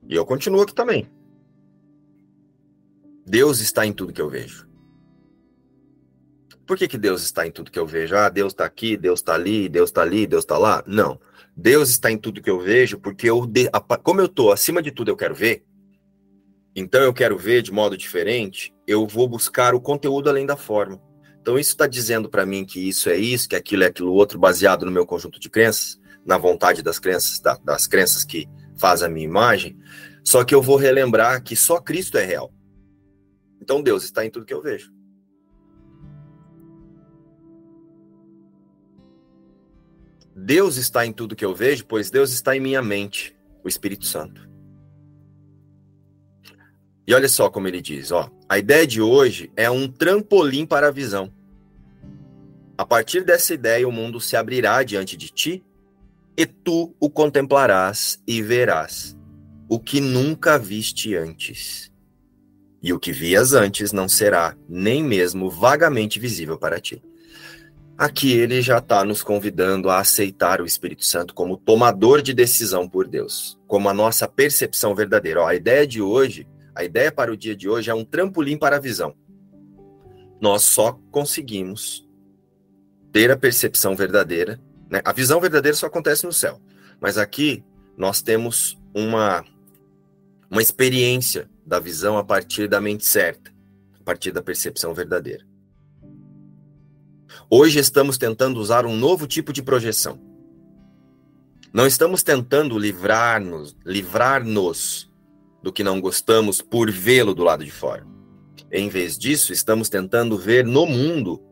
E eu continuo aqui também. Deus está em tudo que eu vejo. Por que, que Deus está em tudo que eu vejo? Ah, Deus está aqui, Deus está ali, Deus está ali, Deus está lá? Não. Deus está em tudo que eu vejo, porque eu, como eu estou acima de tudo, eu quero ver. Então eu quero ver de modo diferente. Eu vou buscar o conteúdo além da forma. Então isso está dizendo para mim que isso é isso, que aquilo é aquilo outro, baseado no meu conjunto de crenças na vontade das crenças, da, das crenças que fazem a minha imagem, só que eu vou relembrar que só Cristo é real. Então Deus está em tudo que eu vejo. Deus está em tudo que eu vejo, pois Deus está em minha mente, o Espírito Santo. E olha só como ele diz, ó, a ideia de hoje é um trampolim para a visão. A partir dessa ideia, o mundo se abrirá diante de ti e tu o contemplarás e verás o que nunca viste antes. E o que vias antes não será nem mesmo vagamente visível para ti. Aqui ele já está nos convidando a aceitar o Espírito Santo como tomador de decisão por Deus, como a nossa percepção verdadeira. Ó, a ideia de hoje, a ideia para o dia de hoje é um trampolim para a visão. Nós só conseguimos ter a percepção verdadeira né? A visão verdadeira só acontece no céu. Mas aqui nós temos uma, uma experiência da visão a partir da mente certa, a partir da percepção verdadeira. Hoje estamos tentando usar um novo tipo de projeção. Não estamos tentando livrar-nos, livrar-nos do que não gostamos por vê-lo do lado de fora. Em vez disso, estamos tentando ver no mundo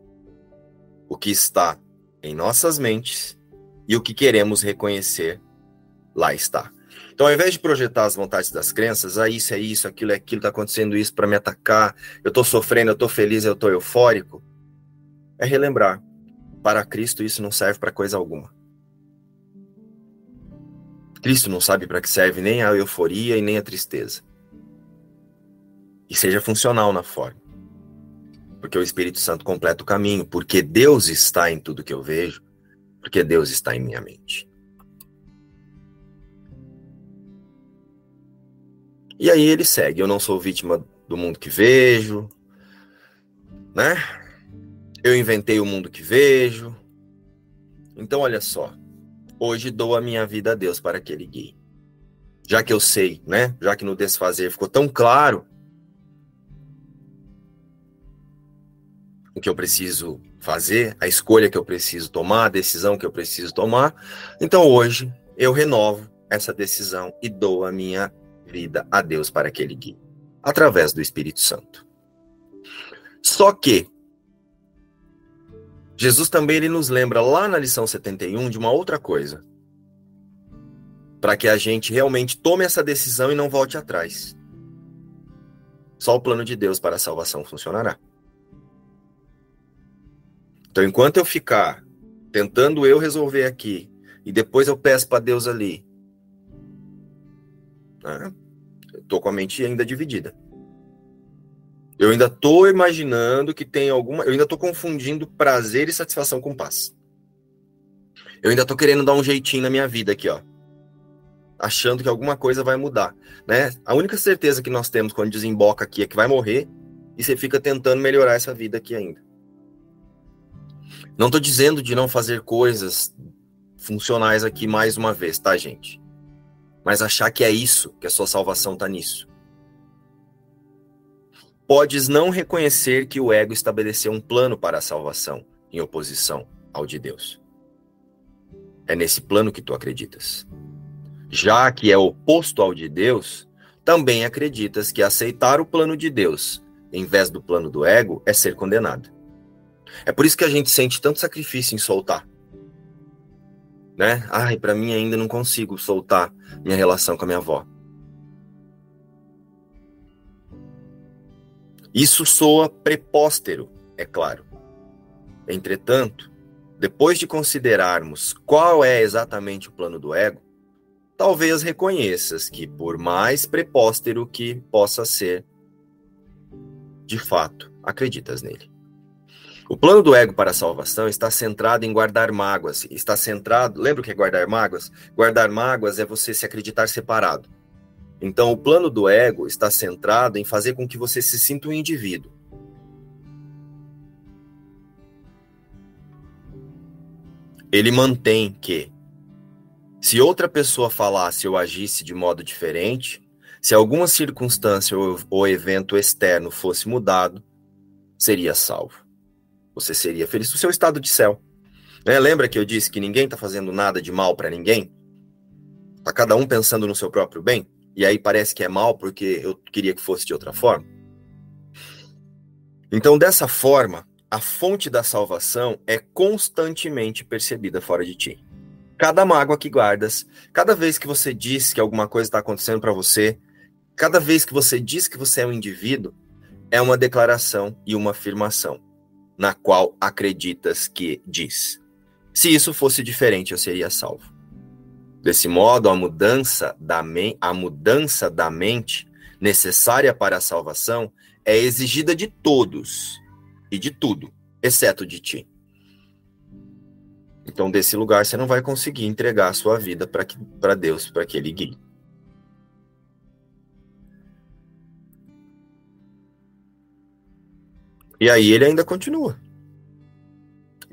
o que está em nossas mentes e o que queremos reconhecer lá está. Então, ao invés de projetar as vontades das crenças, ah, isso é isso, aquilo é aquilo, está acontecendo isso para me atacar, eu estou sofrendo, eu estou feliz, eu estou eufórico, é relembrar. Para Cristo, isso não serve para coisa alguma. Cristo não sabe para que serve nem a euforia e nem a tristeza. E seja funcional na forma porque o Espírito Santo completa o caminho, porque Deus está em tudo que eu vejo, porque Deus está em minha mente. E aí ele segue: Eu não sou vítima do mundo que vejo, né? Eu inventei o mundo que vejo. Então, olha só. Hoje dou a minha vida a Deus para que Ele guie. Já que eu sei, né? Já que no desfazer ficou tão claro o que eu preciso fazer, a escolha que eu preciso tomar, a decisão que eu preciso tomar. Então hoje eu renovo essa decisão e dou a minha vida a Deus para que Ele guie, através do Espírito Santo. Só que Jesus também ele nos lembra lá na lição 71 de uma outra coisa. para que a gente realmente tome essa decisão e não volte atrás. Só o plano de Deus para a salvação funcionará. Então, enquanto eu ficar tentando eu resolver aqui e depois eu peço para Deus ali, né, eu tô com a mente ainda dividida. Eu ainda tô imaginando que tem alguma, eu ainda tô confundindo prazer e satisfação com paz. Eu ainda tô querendo dar um jeitinho na minha vida aqui, ó achando que alguma coisa vai mudar, né? A única certeza que nós temos quando desemboca aqui é que vai morrer e você fica tentando melhorar essa vida aqui ainda. Não estou dizendo de não fazer coisas funcionais aqui mais uma vez, tá, gente? Mas achar que é isso, que a sua salvação está nisso. Podes não reconhecer que o ego estabeleceu um plano para a salvação em oposição ao de Deus. É nesse plano que tu acreditas já que é oposto ao de Deus, também acreditas que aceitar o plano de Deus em vez do plano do ego é ser condenado. É por isso que a gente sente tanto sacrifício em soltar. Né? Ai, para mim ainda não consigo soltar minha relação com a minha avó. Isso soa prepóstero, é claro. Entretanto, depois de considerarmos qual é exatamente o plano do ego, talvez reconheças que, por mais prepóstero que possa ser, de fato, acreditas nele. O plano do ego para a salvação está centrado em guardar mágoas. Está centrado. Lembra o que é guardar mágoas? Guardar mágoas é você se acreditar separado. Então, o plano do ego está centrado em fazer com que você se sinta um indivíduo. Ele mantém que se outra pessoa falasse ou agisse de modo diferente, se alguma circunstância ou, evento externo fosse mudado, seria salvo. Você seria feliz no seu estado de céu. É, lembra que eu disse que ninguém está fazendo nada de mal para ninguém? Está cada um pensando no seu próprio bem? E aí parece que é mal porque eu queria que fosse de outra forma? Então, dessa forma, a fonte da salvação é constantemente percebida fora de ti cada mágoa que guardas, cada vez que você diz que alguma coisa está acontecendo para você, cada vez que você diz que você é um indivíduo, é uma declaração e uma afirmação, na qual acreditas que diz. Se isso fosse diferente, eu seria salvo. Desse modo, a mudança da, a mudança da mente necessária para a salvação é exigida de todos e de tudo, exceto de ti. Então, desse lugar, você não vai conseguir entregar a sua vida para Deus, para que Ele guie. E aí ele ainda continua.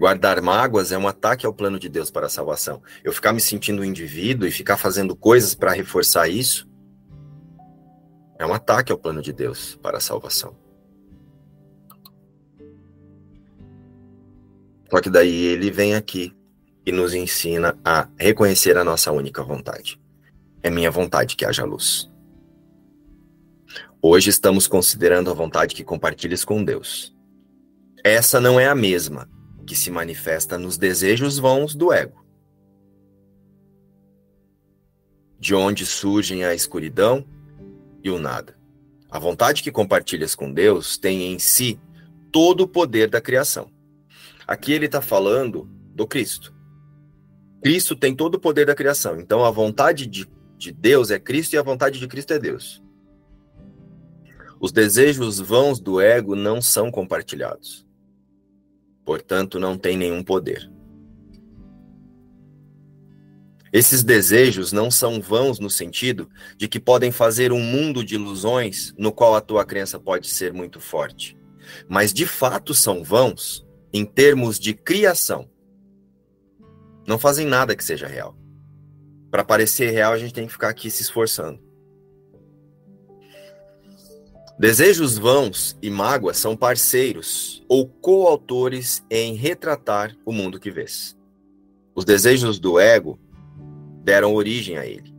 Guardar mágoas é um ataque ao plano de Deus para a salvação. Eu ficar me sentindo um indivíduo e ficar fazendo coisas para reforçar isso é um ataque ao plano de Deus para a salvação. Só que daí ele vem aqui e nos ensina a reconhecer a nossa única vontade. É minha vontade que haja luz. Hoje estamos considerando a vontade que compartilhes com Deus. Essa não é a mesma que se manifesta nos desejos vãos do ego. De onde surgem a escuridão e o nada. A vontade que compartilhas com Deus tem em si todo o poder da criação. Aqui ele está falando do Cristo. Cristo tem todo o poder da criação. Então a vontade de, de Deus é Cristo e a vontade de Cristo é Deus. Os desejos vãos do ego não são compartilhados. Portanto, não tem nenhum poder. Esses desejos não são vãos no sentido de que podem fazer um mundo de ilusões no qual a tua crença pode ser muito forte. Mas de fato são vãos em termos de criação. Não fazem nada que seja real. Para parecer real, a gente tem que ficar aqui se esforçando. Desejos vãos e mágoas são parceiros ou coautores em retratar o mundo que vês. Os desejos do ego deram origem a ele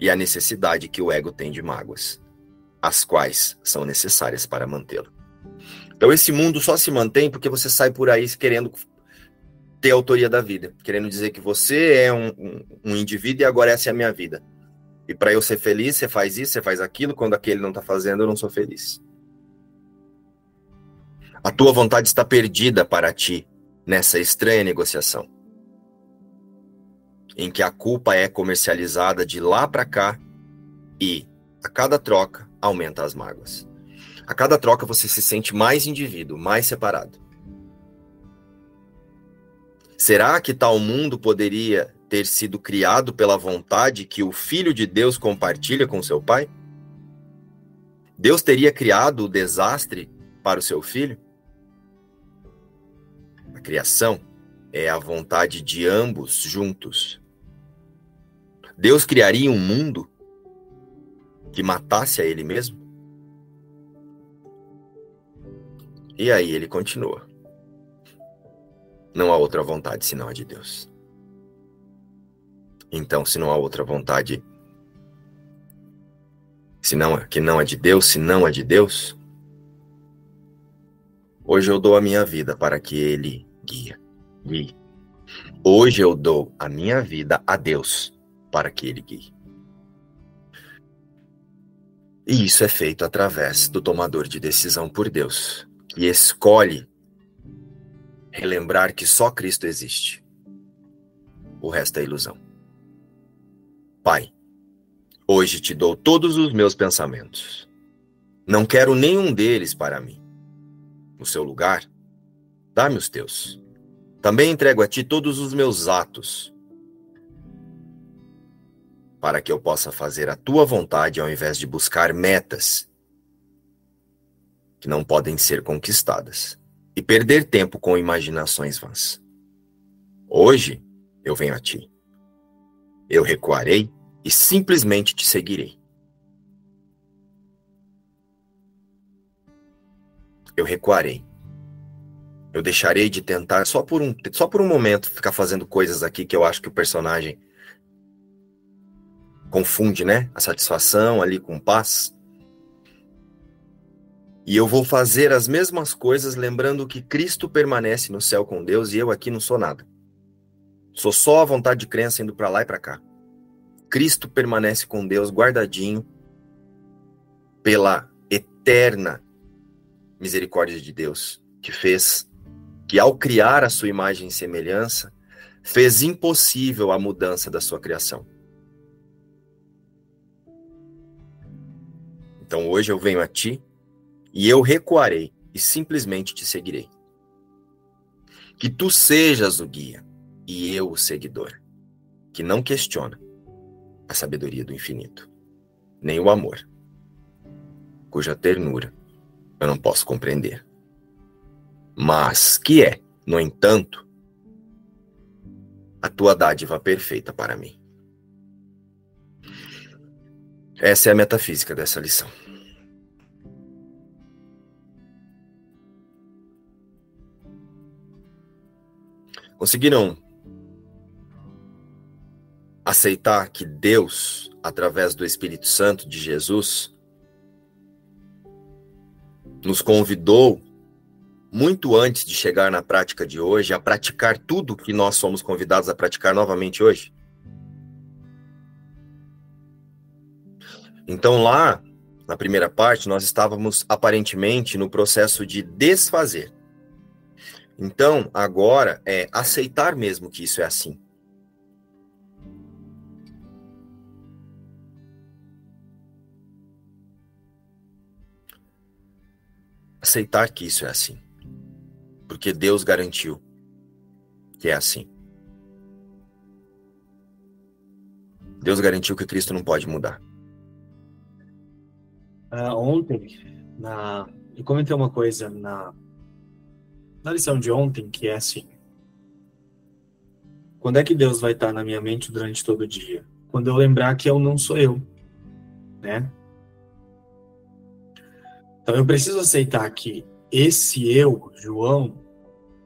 e a necessidade que o ego tem de mágoas, as quais são necessárias para mantê-lo. Então esse mundo só se mantém porque você sai por aí querendo ter autoria da vida, querendo dizer que você é um, um, um indivíduo e agora essa é a minha vida. E para eu ser feliz, você faz isso, você faz aquilo, quando aquele não está fazendo, eu não sou feliz. A tua vontade está perdida para ti nessa estranha negociação, em que a culpa é comercializada de lá para cá e, a cada troca, aumenta as mágoas. A cada troca você se sente mais indivíduo, mais separado. Será que tal mundo poderia ter sido criado pela vontade que o Filho de Deus compartilha com seu Pai? Deus teria criado o desastre para o seu filho? A criação é a vontade de ambos juntos. Deus criaria um mundo que matasse a ele mesmo? E aí ele continua. Não há outra vontade senão a de Deus. Então, se não há outra vontade se não, que não é de Deus, se não é de Deus, hoje eu dou a minha vida para que Ele guie. guie. Hoje eu dou a minha vida a Deus para que Ele guie. E isso é feito através do tomador de decisão por Deus, que escolhe relembrar que só Cristo existe. O resto é ilusão. Pai, hoje te dou todos os meus pensamentos. Não quero nenhum deles para mim. No seu lugar, dá-me os teus. Também entrego a ti todos os meus atos, para que eu possa fazer a tua vontade ao invés de buscar metas que não podem ser conquistadas e perder tempo com imaginações vãs. Hoje eu venho a ti. Eu recuarei e simplesmente te seguirei. Eu recuarei. Eu deixarei de tentar só por um só por um momento ficar fazendo coisas aqui que eu acho que o personagem confunde, né? A satisfação ali com paz. E eu vou fazer as mesmas coisas, lembrando que Cristo permanece no céu com Deus e eu aqui não sou nada. Sou só a vontade de crença indo para lá e para cá. Cristo permanece com Deus guardadinho pela eterna misericórdia de Deus, que fez que ao criar a sua imagem e semelhança, fez impossível a mudança da sua criação. Então hoje eu venho a ti e eu recuarei e simplesmente te seguirei. Que tu sejas o guia e eu o seguidor, que não questiona a sabedoria do infinito, nem o amor, cuja ternura eu não posso compreender. Mas que é, no entanto, a tua dádiva perfeita para mim. Essa é a metafísica dessa lição. conseguiram aceitar que Deus, através do Espírito Santo de Jesus, nos convidou muito antes de chegar na prática de hoje a praticar tudo que nós somos convidados a praticar novamente hoje? Então, lá, na primeira parte, nós estávamos aparentemente no processo de desfazer. Então, agora é aceitar mesmo que isso é assim. Aceitar que isso é assim. Porque Deus garantiu que é assim. Deus garantiu que Cristo não pode mudar. Uh, ontem, na... eu comentei uma coisa na na lição de ontem, que é assim: quando é que Deus vai estar na minha mente durante todo o dia? Quando eu lembrar que eu não sou eu, né? Então eu preciso aceitar que esse eu, João,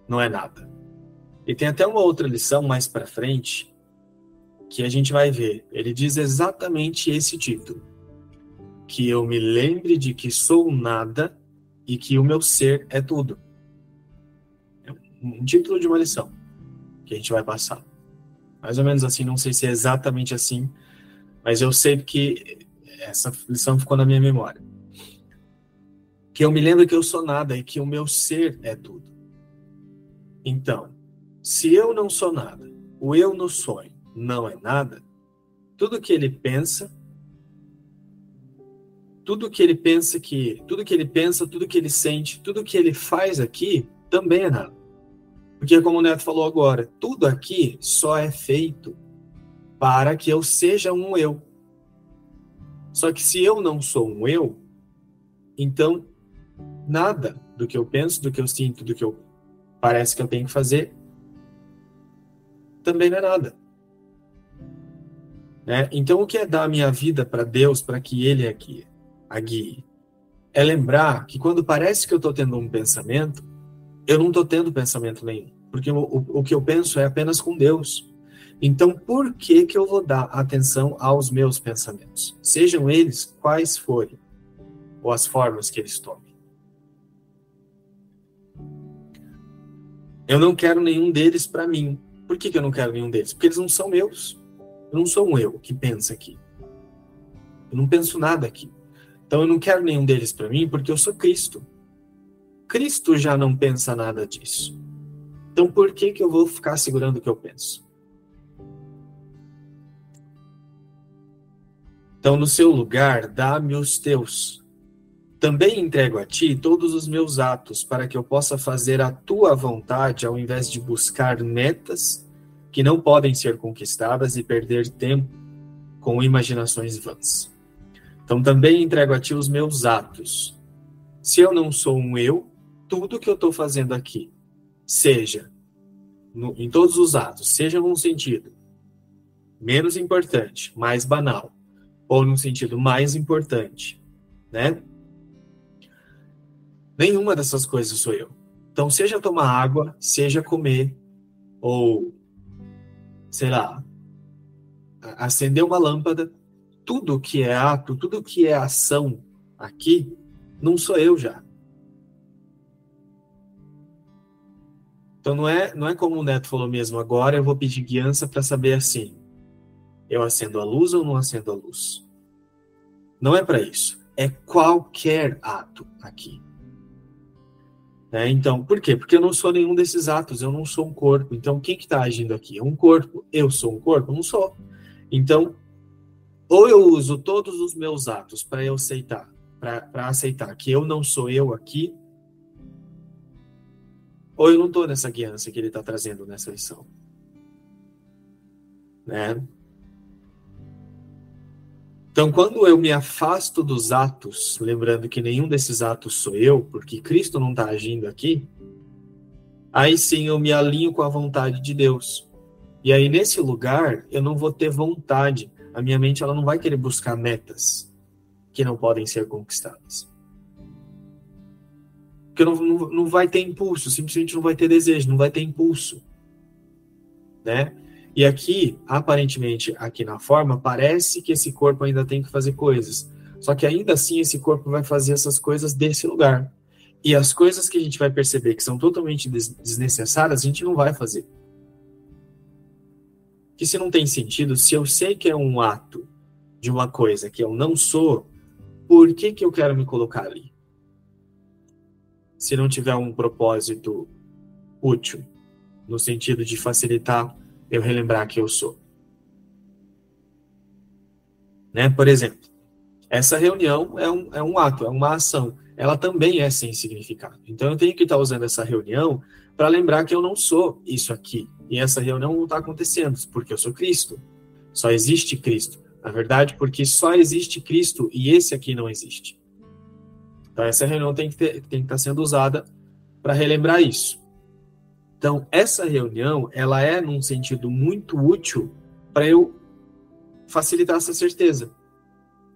não é nada. E tem até uma outra lição mais para frente que a gente vai ver. Ele diz exatamente esse título: que eu me lembre de que sou nada e que o meu ser é tudo um título de uma lição. que a gente vai passar. Mais ou menos assim, não sei se é exatamente assim, mas eu sei que essa lição ficou na minha memória. Que eu me lembro que eu sou nada e que o meu ser é tudo. Então, se eu não sou nada, o eu no sonho não é nada, tudo que ele pensa, tudo que ele pensa que, tudo que ele pensa, tudo que ele sente, tudo que ele faz aqui também é nada. Porque como o Neto falou agora, tudo aqui só é feito para que eu seja um eu. Só que se eu não sou um eu, então nada do que eu penso, do que eu sinto, do que eu parece que eu tenho que fazer também não é nada. Né? Então, o que é dar a minha vida para Deus, para que Ele aqui a guie? É lembrar que quando parece que eu estou tendo um pensamento, eu não estou tendo pensamento nenhum, porque o, o, o que eu penso é apenas com Deus. Então, por que, que eu vou dar atenção aos meus pensamentos? Sejam eles quais forem, ou as formas que eles tomem. Eu não quero nenhum deles para mim. Por que, que eu não quero nenhum deles? Porque eles não são meus. Eu não sou um eu que pensa aqui. Eu não penso nada aqui. Então eu não quero nenhum deles para mim porque eu sou Cristo. Cristo já não pensa nada disso. Então por que que eu vou ficar segurando o que eu penso? Então no seu lugar, dá-me os teus. Também entrego a ti todos os meus atos para que eu possa fazer a tua vontade ao invés de buscar metas que não podem ser conquistadas e perder tempo com imaginações vãs. Então também entrego a ti os meus atos. Se eu não sou um eu, tudo que eu estou fazendo aqui, seja no, em todos os atos, seja num sentido menos importante, mais banal, ou num sentido mais importante, né? Nenhuma dessas coisas sou eu. Então, seja tomar água, seja comer, ou sei lá, acender uma lâmpada, tudo que é ato, tudo que é ação aqui, não sou eu já. Então não é, não é como o Neto falou mesmo, agora eu vou pedir guiança para saber assim, eu acendo a luz ou não acendo a luz. Não é para isso. É qualquer ato aqui. Né? Então, por quê? Porque eu não sou nenhum desses atos, eu não sou um corpo. Então, quem que está agindo aqui? É um corpo. Eu sou um corpo? Não sou. Então, ou eu uso todos os meus atos para eu aceitar, para aceitar que eu não sou eu aqui, ou eu não estou nessa guiança que ele está trazendo nessa lição. Né? Então, quando eu me afasto dos atos, lembrando que nenhum desses atos sou eu, porque Cristo não está agindo aqui, aí sim eu me alinho com a vontade de Deus. E aí, nesse lugar, eu não vou ter vontade. A minha mente ela não vai querer buscar metas que não podem ser conquistadas. Porque não, não, não vai ter impulso, simplesmente não vai ter desejo, não vai ter impulso. Né? E aqui, aparentemente, aqui na forma, parece que esse corpo ainda tem que fazer coisas. Só que ainda assim esse corpo vai fazer essas coisas desse lugar. E as coisas que a gente vai perceber que são totalmente desnecessárias, a gente não vai fazer. Que se não tem sentido, se eu sei que é um ato de uma coisa que eu não sou, por que, que eu quero me colocar ali? Se não tiver um propósito útil, no sentido de facilitar eu relembrar que eu sou. Né? Por exemplo, essa reunião é um, é um ato, é uma ação. Ela também é sem significado. Então eu tenho que estar usando essa reunião para lembrar que eu não sou isso aqui. E essa reunião não está acontecendo, porque eu sou Cristo. Só existe Cristo. Na verdade, porque só existe Cristo e esse aqui não existe. Então essa reunião tem que, tem que estar sendo usada para relembrar isso. Então, essa reunião, ela é num sentido muito útil para eu facilitar essa certeza.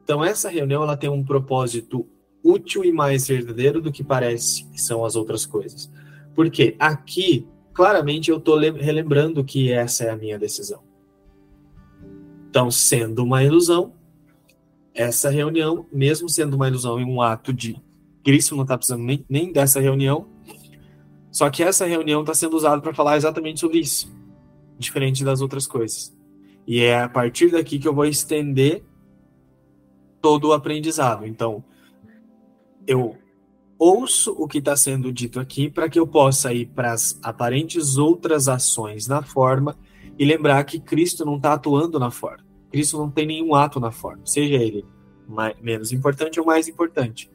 Então, essa reunião, ela tem um propósito útil e mais verdadeiro do que parece que são as outras coisas. Porque aqui, claramente, eu estou relembrando que essa é a minha decisão. Então, sendo uma ilusão, essa reunião, mesmo sendo uma ilusão e um ato de Cristo não está precisando nem, nem dessa reunião, só que essa reunião está sendo usada para falar exatamente sobre isso. diferente das outras coisas. E é a partir daqui que eu vou estender todo o aprendizado. Então, eu ouço o que está sendo dito aqui para que eu possa ir para as aparentes outras ações na forma e lembrar que Cristo não está atuando na forma. Cristo não tem nenhum ato na forma, seja ele mais, menos importante ou mais importante.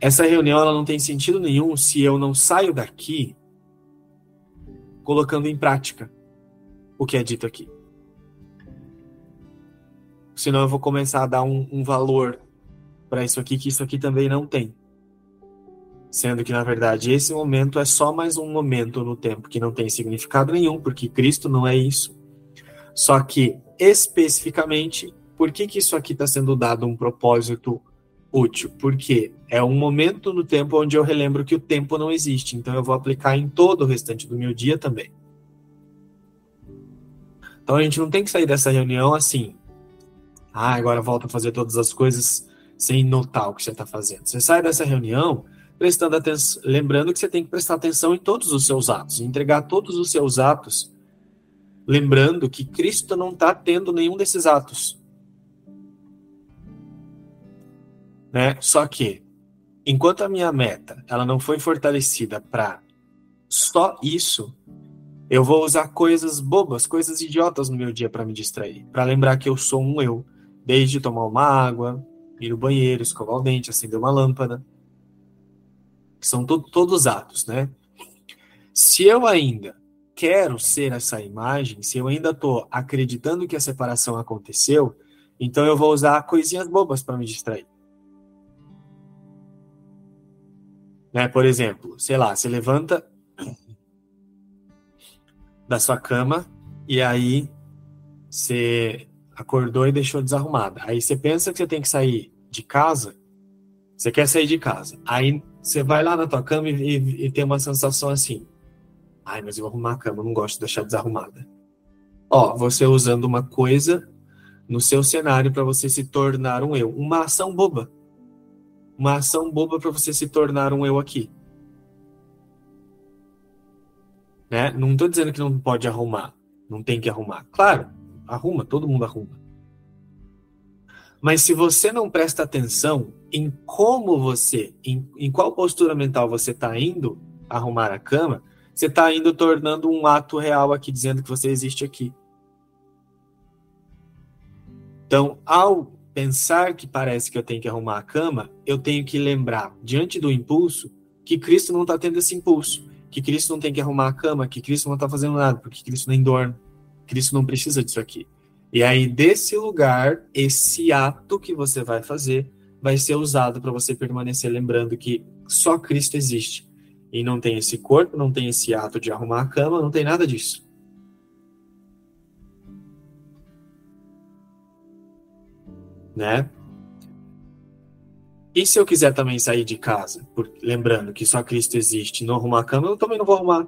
Essa reunião ela não tem sentido nenhum se eu não saio daqui colocando em prática o que é dito aqui. Senão eu vou começar a dar um, um valor para isso aqui que isso aqui também não tem. Sendo que, na verdade, esse momento é só mais um momento no tempo que não tem significado nenhum, porque Cristo não é isso. Só que, especificamente, por que, que isso aqui está sendo dado um propósito útil? Porque é um momento no tempo onde eu relembro que o tempo não existe. Então, eu vou aplicar em todo o restante do meu dia também. Então, a gente não tem que sair dessa reunião assim. Ah, agora volta a fazer todas as coisas sem notar o que você está fazendo. Você sai dessa reunião prestando atenção, lembrando que você tem que prestar atenção em todos os seus atos, entregar todos os seus atos, lembrando que Cristo não está tendo nenhum desses atos. Né? Só que, enquanto a minha meta ela não foi fortalecida para só isso, eu vou usar coisas bobas, coisas idiotas no meu dia para me distrair, para lembrar que eu sou um eu, desde tomar uma água, ir no banheiro, escovar o dente, acender uma lâmpada são to todos atos, né? Se eu ainda quero ser essa imagem, se eu ainda estou acreditando que a separação aconteceu, então eu vou usar coisinhas bobas para me distrair. Né? Por exemplo, sei lá, você levanta da sua cama e aí você acordou e deixou desarrumada. Aí você pensa que você tem que sair de casa, você quer sair de casa. Aí você vai lá na tua cama e, e, e, tem uma sensação assim. Ai, mas eu vou arrumar a cama, não gosto de deixar desarrumada. Ó, você usando uma coisa no seu cenário para você se tornar um eu. Uma ação boba. Uma ação boba para você se tornar um eu aqui. Né? Não estou dizendo que não pode arrumar. Não tem que arrumar. Claro, arruma, todo mundo arruma. Mas se você não presta atenção em como você, em, em qual postura mental você está indo arrumar a cama, você está indo tornando um ato real aqui, dizendo que você existe aqui. Então, ao pensar que parece que eu tenho que arrumar a cama, eu tenho que lembrar, diante do impulso, que Cristo não está tendo esse impulso, que Cristo não tem que arrumar a cama, que Cristo não está fazendo nada, porque Cristo nem dorme, Cristo não precisa disso aqui. E aí, desse lugar, esse ato que você vai fazer vai ser usado para você permanecer lembrando que só Cristo existe. E não tem esse corpo, não tem esse ato de arrumar a cama, não tem nada disso. Né? E se eu quiser também sair de casa, por, lembrando que só Cristo existe, não arrumar a cama, eu também não vou arrumar.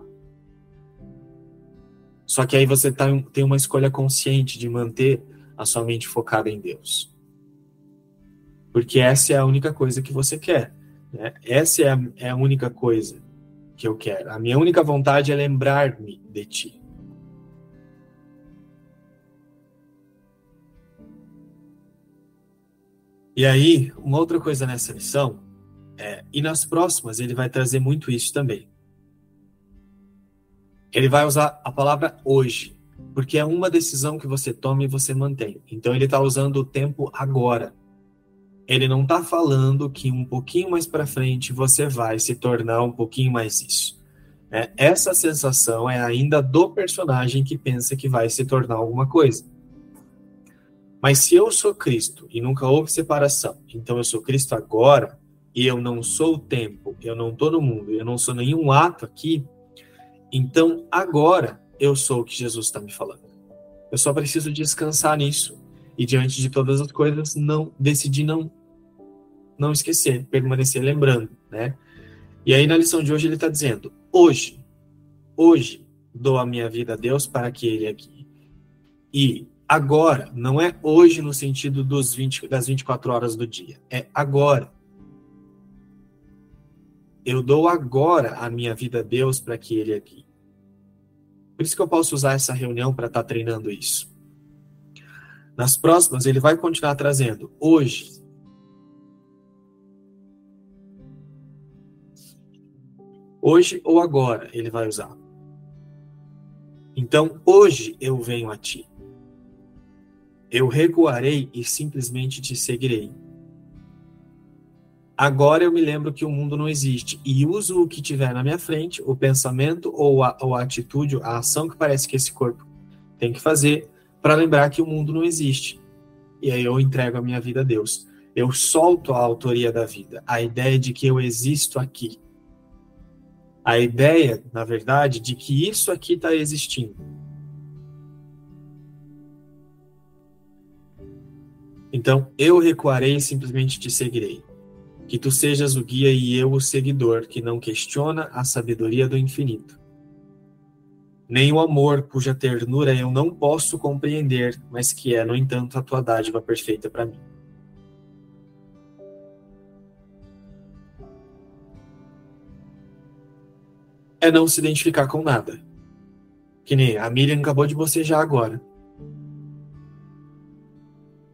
Só que aí você tá, tem uma escolha consciente de manter a sua mente focada em Deus. Porque essa é a única coisa que você quer. Né? Essa é a, é a única coisa que eu quero. A minha única vontade é lembrar-me de ti. E aí, uma outra coisa nessa lição é, e nas próximas ele vai trazer muito isso também ele vai usar a palavra hoje, porque é uma decisão que você toma e você mantém. Então ele está usando o tempo agora. Ele não está falando que um pouquinho mais para frente você vai se tornar um pouquinho mais isso. É, essa sensação é ainda do personagem que pensa que vai se tornar alguma coisa. Mas se eu sou Cristo e nunca houve separação, então eu sou Cristo agora e eu não sou o tempo, eu não estou no mundo, eu não sou nenhum ato aqui, então, agora eu sou o que Jesus está me falando. Eu só preciso descansar nisso e diante de todas as coisas não decidir não não esquecer, permanecer lembrando, né? E aí na lição de hoje ele está dizendo: hoje, hoje dou a minha vida a Deus para que Ele aqui. E agora não é hoje no sentido dos 20, das 24 horas do dia, é agora. eu dou agora a minha vida a Deus para que Ele aqui. Por isso que eu posso usar essa reunião para estar tá treinando isso. Nas próximas, ele vai continuar trazendo. Hoje, hoje ou agora, ele vai usar. Então, hoje eu venho a ti. Eu recuarei e simplesmente te seguirei. Agora eu me lembro que o mundo não existe e uso o que tiver na minha frente, o pensamento ou a, ou a atitude, a ação que parece que esse corpo tem que fazer, para lembrar que o mundo não existe. E aí eu entrego a minha vida a Deus. Eu solto a autoria da vida, a ideia de que eu existo aqui. A ideia, na verdade, de que isso aqui está existindo. Então, eu recuarei e simplesmente te seguirei. Que tu sejas o guia e eu o seguidor, que não questiona a sabedoria do infinito. Nem o amor cuja ternura eu não posso compreender, mas que é, no entanto, a tua dádiva perfeita para mim. É não se identificar com nada. Que nem a Miriam acabou de bocejar agora.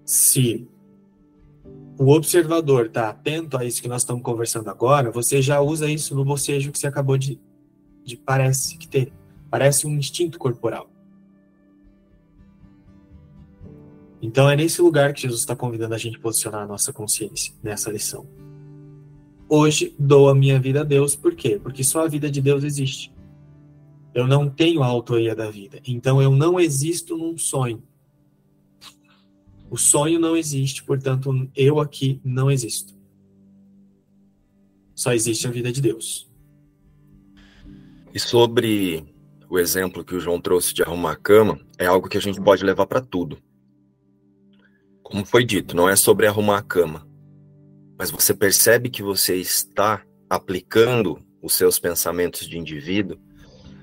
Se o observador está atento a isso que nós estamos conversando agora, você já usa isso no bocejo que você acabou de, de parece que ter. Parece um instinto corporal. Então é nesse lugar que Jesus está convidando a gente a posicionar a nossa consciência nessa lição. Hoje dou a minha vida a Deus, por quê? Porque só a vida de Deus existe. Eu não tenho a autoria da vida. Então eu não existo num sonho. O sonho não existe, portanto, eu aqui não existo. Só existe a vida de Deus. E sobre o exemplo que o João trouxe de arrumar a cama, é algo que a gente pode levar para tudo. Como foi dito, não é sobre arrumar a cama, mas você percebe que você está aplicando os seus pensamentos de indivíduo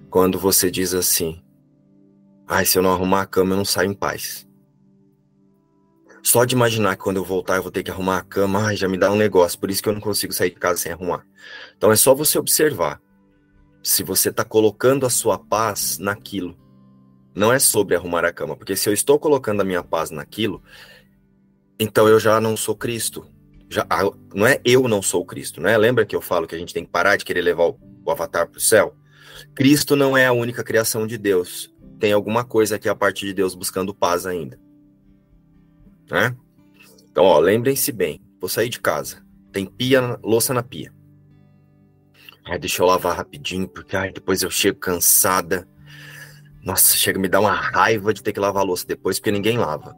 quando você diz assim: ai, se eu não arrumar a cama, eu não saio em paz. Só de imaginar que quando eu voltar eu vou ter que arrumar a cama, ai, já me dá um negócio, por isso que eu não consigo sair de casa sem arrumar. Então é só você observar se você está colocando a sua paz naquilo. Não é sobre arrumar a cama, porque se eu estou colocando a minha paz naquilo, então eu já não sou Cristo. Já, não é eu não sou Cristo, né? Lembra que eu falo que a gente tem que parar de querer levar o, o avatar para o céu? Cristo não é a única criação de Deus. Tem alguma coisa aqui a partir de Deus buscando paz ainda né? Então, ó, lembrem-se bem, vou sair de casa, tem pia, louça na pia. Ai, deixa eu lavar rapidinho, porque ai, depois eu chego cansada. Nossa, chega me dá uma raiva de ter que lavar a louça depois, porque ninguém lava.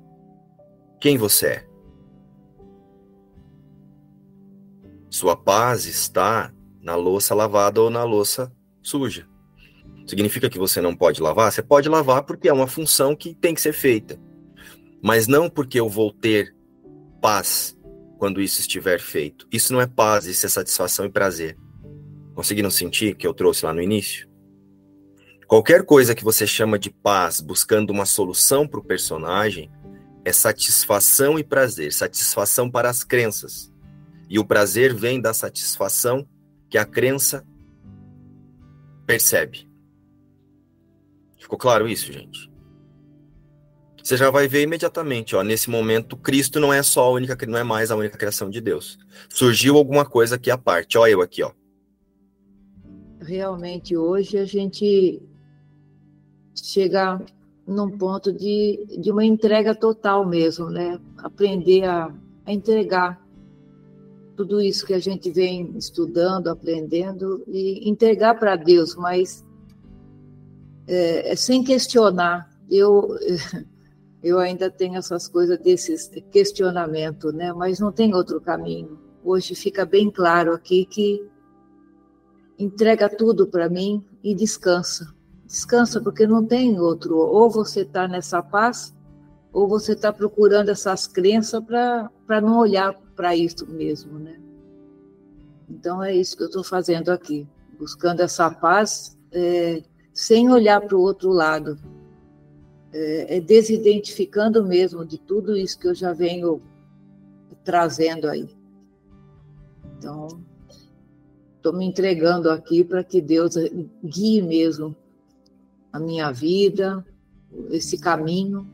Quem você é? Sua paz está na louça lavada ou na louça suja. Significa que você não pode lavar? Você pode lavar porque é uma função que tem que ser feita mas não porque eu vou ter paz quando isso estiver feito. Isso não é paz, isso é satisfação e prazer. Conseguiram sentir que eu trouxe lá no início? Qualquer coisa que você chama de paz, buscando uma solução para o personagem, é satisfação e prazer, satisfação para as crenças. E o prazer vem da satisfação que a crença percebe. Ficou claro isso, gente? Você já vai ver imediatamente, ó, nesse momento, Cristo não é só a única, não é mais a única criação de Deus. Surgiu alguma coisa aqui à parte, ó, eu aqui, ó. Realmente, hoje a gente chega num ponto de, de uma entrega total mesmo, né? Aprender a, a entregar tudo isso que a gente vem estudando, aprendendo e entregar para Deus, mas é, é, sem questionar. Eu eu ainda tenho essas coisas desses questionamento, né? Mas não tem outro caminho. Hoje fica bem claro aqui que entrega tudo para mim e descansa. Descansa porque não tem outro. Ou você está nessa paz, ou você está procurando essas crenças para não olhar para isso mesmo, né? Então é isso que eu estou fazendo aqui, buscando essa paz é, sem olhar para o outro lado, é, é desidentificando mesmo de tudo isso que eu já venho trazendo aí. Então, estou me entregando aqui para que Deus guie mesmo a minha vida, esse caminho,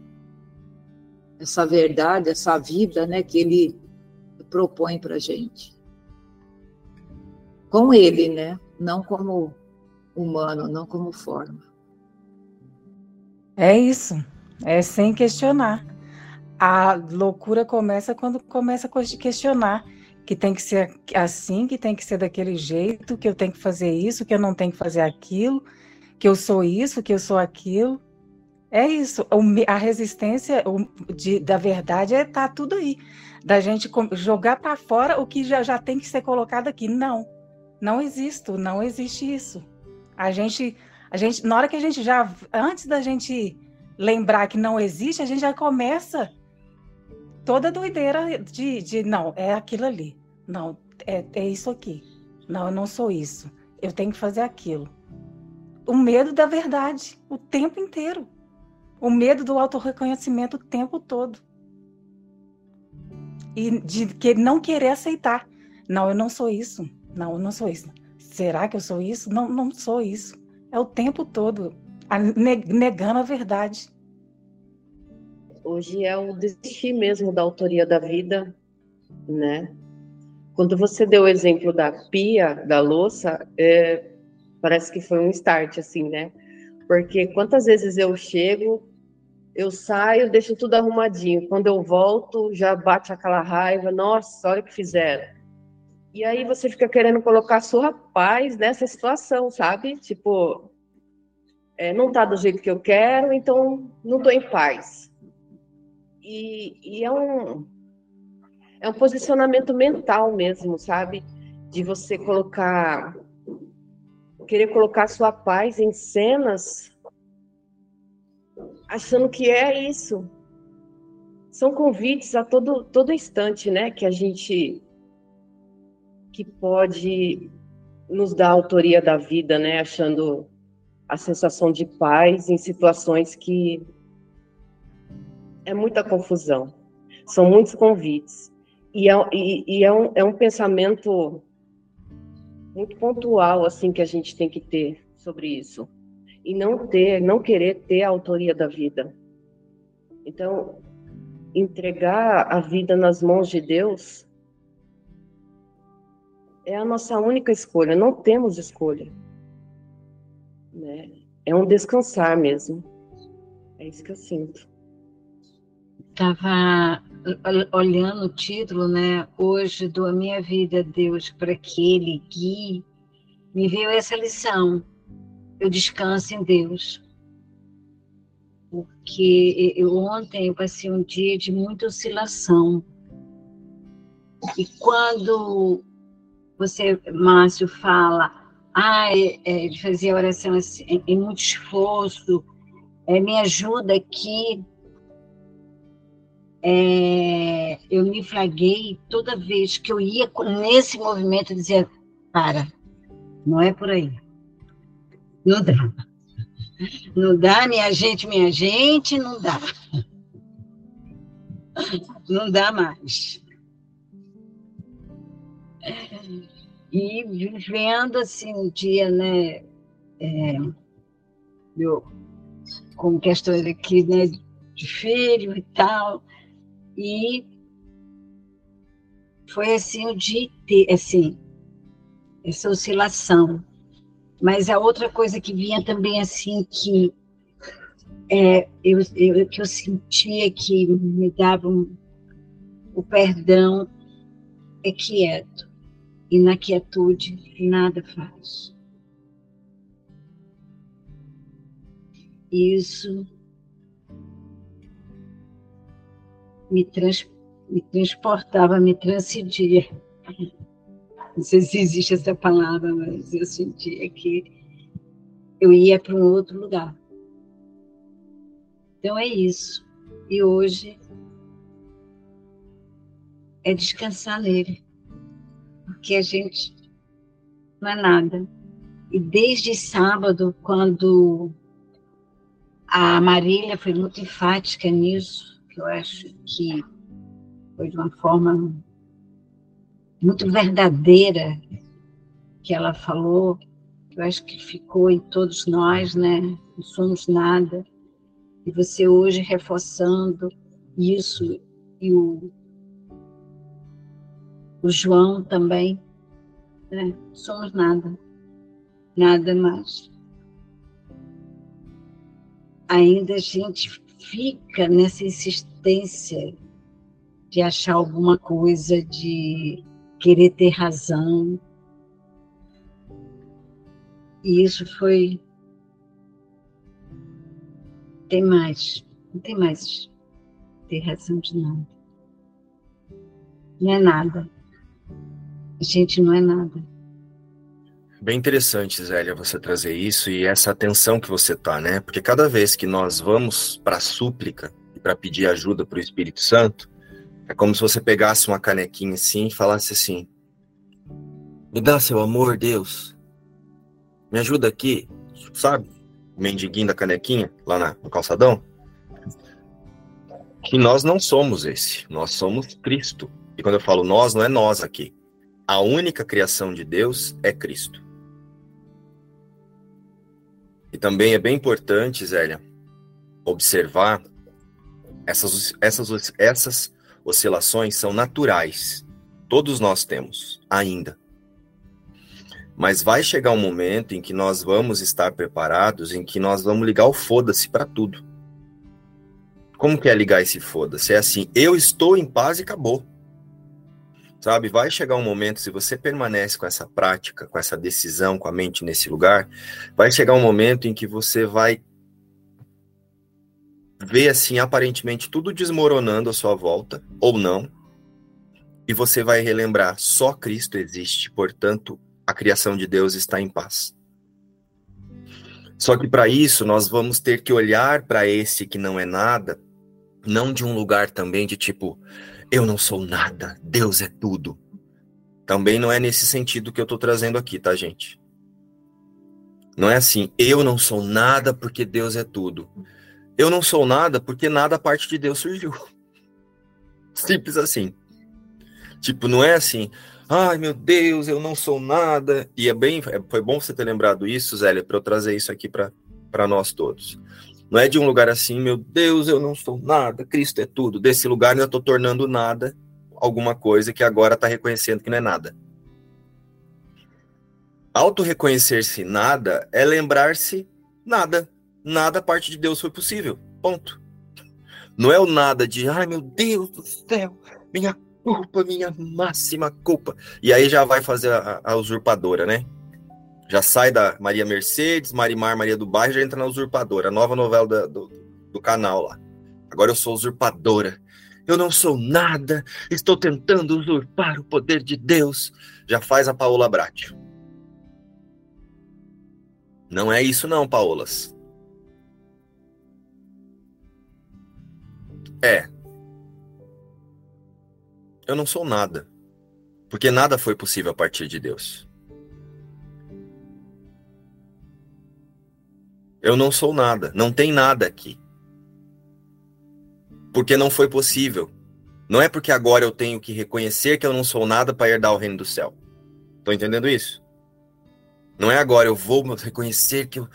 essa verdade, essa vida, né, que Ele propõe para gente. Com Ele, né? Não como humano, não como forma. É isso. É sem questionar. A loucura começa quando começa a questionar que tem que ser assim, que tem que ser daquele jeito, que eu tenho que fazer isso, que eu não tenho que fazer aquilo, que eu sou isso, que eu sou aquilo. É isso. A resistência de, da verdade é tá tudo aí. Da gente jogar para fora o que já, já tem que ser colocado aqui. Não, não existe, não existe isso. A gente, a gente, na hora que a gente já, antes da gente lembrar que não existe, a gente já começa toda doideira de, de não, é aquilo ali. Não, é, é isso aqui. Não, eu não sou isso. Eu tenho que fazer aquilo. O medo da verdade o tempo inteiro. O medo do autorreconhecimento o tempo todo. E de que não querer aceitar. Não, eu não sou isso. Não, eu não sou isso. Será que eu sou isso? Não, não sou isso. É o tempo todo negando a verdade. Hoje é o desistir mesmo da autoria da vida, né? Quando você deu o exemplo da pia, da louça, é, parece que foi um start, assim, né? Porque quantas vezes eu chego, eu saio, deixo tudo arrumadinho. Quando eu volto, já bate aquela raiva. Nossa, olha o que fizeram. E aí você fica querendo colocar sua paz nessa situação, sabe? Tipo, é, não tá do jeito que eu quero, então não tô em paz. E, e é, um, é um posicionamento mental mesmo, sabe? De você colocar, querer colocar sua paz em cenas, achando que é isso. São convites a todo, todo instante, né? Que a gente que pode nos dar a autoria da vida, né? Achando a sensação de paz em situações que é muita confusão, são muitos convites. E é, e, e é, um, é um pensamento muito pontual assim que a gente tem que ter sobre isso e não ter, não querer ter a autoria da vida. Então, entregar a vida nas mãos de Deus é a nossa única escolha. Não temos escolha, né? É um descansar mesmo. É isso que eu sinto. Estava olhando o título, né? Hoje dou a minha vida a Deus para que Ele guie. Me veio essa lição. Eu descanso em Deus. Porque eu, ontem eu passei um dia de muita oscilação. E quando você, Márcio, fala, ah, é, é, de fazer oração assim, muito esforço, é, me ajuda aqui é, eu me flaguei toda vez que eu ia nesse movimento dizia para, não é por aí. Não dá. Não dá, minha gente, minha gente, não dá. Não dá mais. E vivendo assim um dia, né, é, eu, com questões aqui, né, de filho e tal, e foi assim o dia inteiro, assim, essa oscilação. Mas a outra coisa que vinha também assim que é, eu, eu, que eu sentia que me dava um, o perdão é quieto. E na quietude nada faz. Isso me, trans, me transportava, me transcendia. Não sei se existe essa palavra, mas eu sentia que eu ia para um outro lugar. Então é isso. E hoje é descansar nele, porque a gente não é nada. E desde sábado, quando a Marília foi muito enfática nisso, que eu acho que foi de uma forma muito verdadeira que ela falou, eu acho que ficou em todos nós, né? Não somos nada. E você hoje reforçando isso e o, o João também, né? Somos nada, nada mais. Ainda a gente fica nessa insistência de achar alguma coisa, de querer ter razão. E isso foi. Tem mais, não tem mais ter razão de nada. Não é nada. A gente não é nada. Bem interessante, Zélia, você trazer isso e essa atenção que você tá, né? Porque cada vez que nós vamos para súplica e para pedir ajuda para o Espírito Santo, é como se você pegasse uma canequinha assim e falasse assim: Me dá seu amor, Deus. Me ajuda aqui, sabe? O mendiguinho da canequinha lá no calçadão. Que nós não somos esse, nós somos Cristo. E quando eu falo nós, não é nós aqui. A única criação de Deus é Cristo. E também é bem importante, Zélia, observar essas, essas, essas oscilações são naturais. Todos nós temos, ainda. Mas vai chegar um momento em que nós vamos estar preparados, em que nós vamos ligar o foda-se para tudo. Como que é ligar esse foda-se? É assim, eu estou em paz e acabou. Sabe, vai chegar um momento, se você permanece com essa prática, com essa decisão, com a mente nesse lugar, vai chegar um momento em que você vai ver assim aparentemente tudo desmoronando à sua volta ou não, e você vai relembrar só Cristo existe, portanto, a criação de Deus está em paz. Só que para isso nós vamos ter que olhar para esse que não é nada, não de um lugar também de tipo, eu não sou nada, Deus é tudo. Também não é nesse sentido que eu estou trazendo aqui, tá, gente? Não é assim, eu não sou nada porque Deus é tudo. Eu não sou nada porque nada parte de Deus surgiu. Simples assim. Tipo, não é assim, ai meu Deus, eu não sou nada. E é bem, é, foi bom você ter lembrado isso, Zélia, para eu trazer isso aqui para nós todos. Não é de um lugar assim, meu Deus, eu não sou nada, Cristo é tudo. Desse lugar eu estou tornando nada alguma coisa que agora está reconhecendo que não é nada. Auto-reconhecer-se nada é lembrar-se nada. Nada a parte de Deus foi possível. Ponto. Não é o nada de, ai meu Deus do céu, minha culpa, minha máxima culpa. E aí já vai fazer a, a usurpadora, né? Já sai da Maria Mercedes, Marimar, Maria do Bairro, já entra na Usurpadora, a nova novela da, do, do canal lá. Agora eu sou usurpadora. Eu não sou nada, estou tentando usurpar o poder de Deus. Já faz a Paola Brat. Não é isso não, Paolas. É. Eu não sou nada. Porque nada foi possível a partir de Deus. Eu não sou nada, não tem nada aqui. Porque não foi possível. Não é porque agora eu tenho que reconhecer que eu não sou nada para herdar o reino do céu. Estão entendendo isso? Não é agora eu vou reconhecer que eu,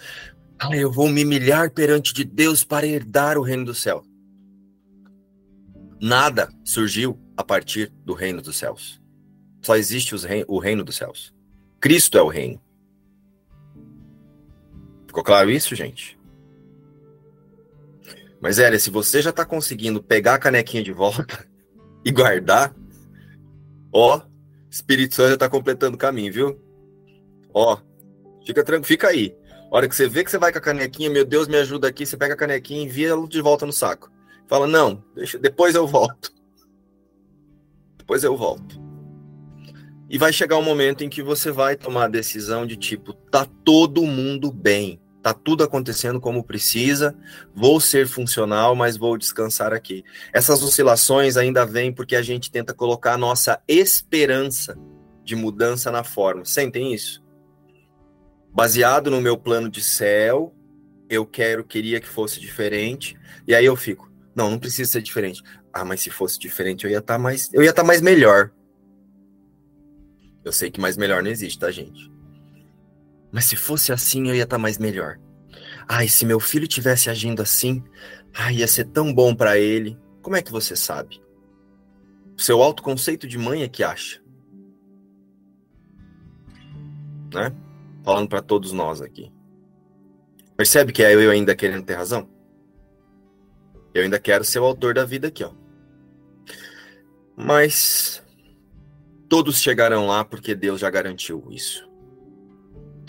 eu vou me humilhar perante de Deus para herdar o reino do céu. Nada surgiu a partir do reino dos céus. Só existe o reino dos céus. Cristo é o reino. Ficou claro isso, gente? Mas, Elia, se você já tá conseguindo pegar a canequinha de volta e guardar, ó, Espírito Santo já tá completando o caminho, viu? Ó, fica tranquilo, fica aí. A hora que você vê que você vai com a canequinha, meu Deus, me ajuda aqui, você pega a canequinha e envia de volta no saco. Fala, não, deixa, depois eu volto. Depois eu volto. E vai chegar um momento em que você vai tomar a decisão de tipo, tá todo mundo bem. Tá tudo acontecendo como precisa, vou ser funcional, mas vou descansar aqui. Essas oscilações ainda vêm porque a gente tenta colocar a nossa esperança de mudança na forma. Sentem isso? Baseado no meu plano de céu, eu quero, queria que fosse diferente, e aí eu fico, não, não precisa ser diferente. Ah, mas se fosse diferente, eu ia estar tá mais, eu ia estar tá mais melhor. Eu sei que mais melhor não existe, tá, gente? Mas se fosse assim, eu ia estar tá mais melhor. Ai, se meu filho tivesse agindo assim, ai, ia ser tão bom para ele. Como é que você sabe? O seu autoconceito de mãe é que acha. Né? Falando para todos nós aqui. Percebe que é eu ainda querendo ter razão? Eu ainda quero ser o autor da vida aqui, ó. Mas todos chegarão lá porque Deus já garantiu isso.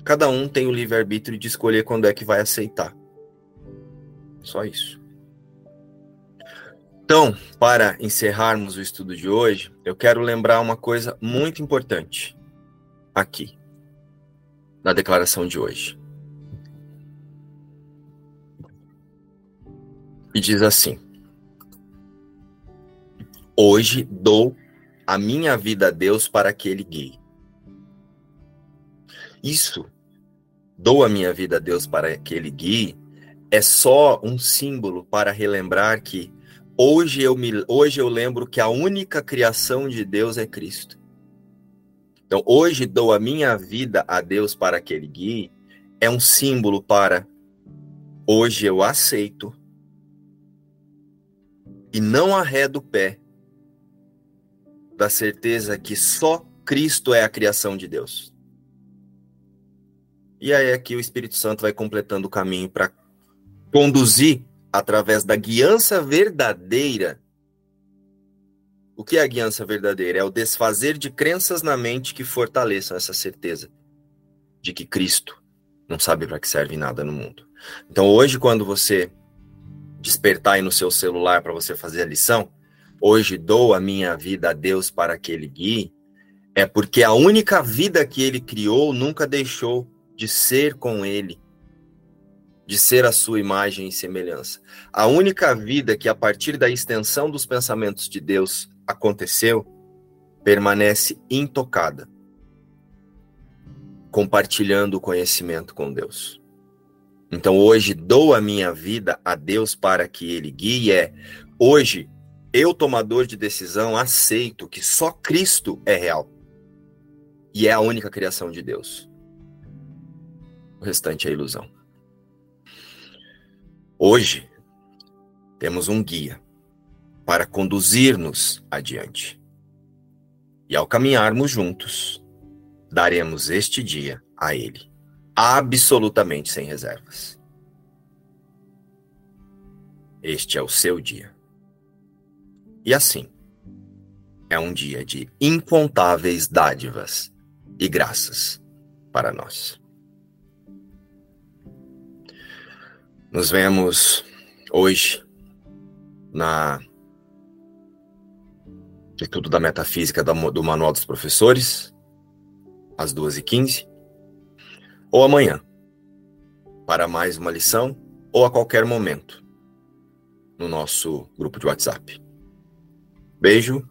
Cada um tem o livre-arbítrio de escolher quando é que vai aceitar. Só isso. Então, para encerrarmos o estudo de hoje, eu quero lembrar uma coisa muito importante aqui, na declaração de hoje. E diz assim: Hoje dou a minha vida a Deus para que Ele guie. Isso, dou a minha vida a Deus para que Ele guie, é só um símbolo para relembrar que hoje eu, me, hoje eu lembro que a única criação de Deus é Cristo. Então, hoje dou a minha vida a Deus para que Ele guie, é um símbolo para hoje eu aceito e não arredo o pé da certeza que só Cristo é a criação de Deus. E aí aqui o Espírito Santo vai completando o caminho para conduzir através da guiança verdadeira. O que é a guiança verdadeira? É o desfazer de crenças na mente que fortaleçam essa certeza de que Cristo não sabe para que serve nada no mundo. Então hoje quando você despertar aí no seu celular para você fazer a lição, hoje dou a minha vida a Deus para que ele guie, é porque a única vida que ele criou nunca deixou de ser com ele, de ser a sua imagem e semelhança. A única vida que a partir da extensão dos pensamentos de Deus aconteceu, permanece intocada, compartilhando o conhecimento com Deus. Então hoje dou a minha vida a Deus para que ele guie. É hoje eu, tomador de decisão, aceito que só Cristo é real e é a única criação de Deus. O restante é ilusão. Hoje temos um guia para conduzir-nos adiante. E ao caminharmos juntos, daremos este dia a Ele absolutamente sem reservas. Este é o seu dia. E assim, é um dia de incontáveis dádivas e graças para nós. Nos vemos hoje na Estudo da Metafísica do Manual dos Professores, às 2h15 ou amanhã, para mais uma lição, ou a qualquer momento, no nosso grupo de WhatsApp. Beijo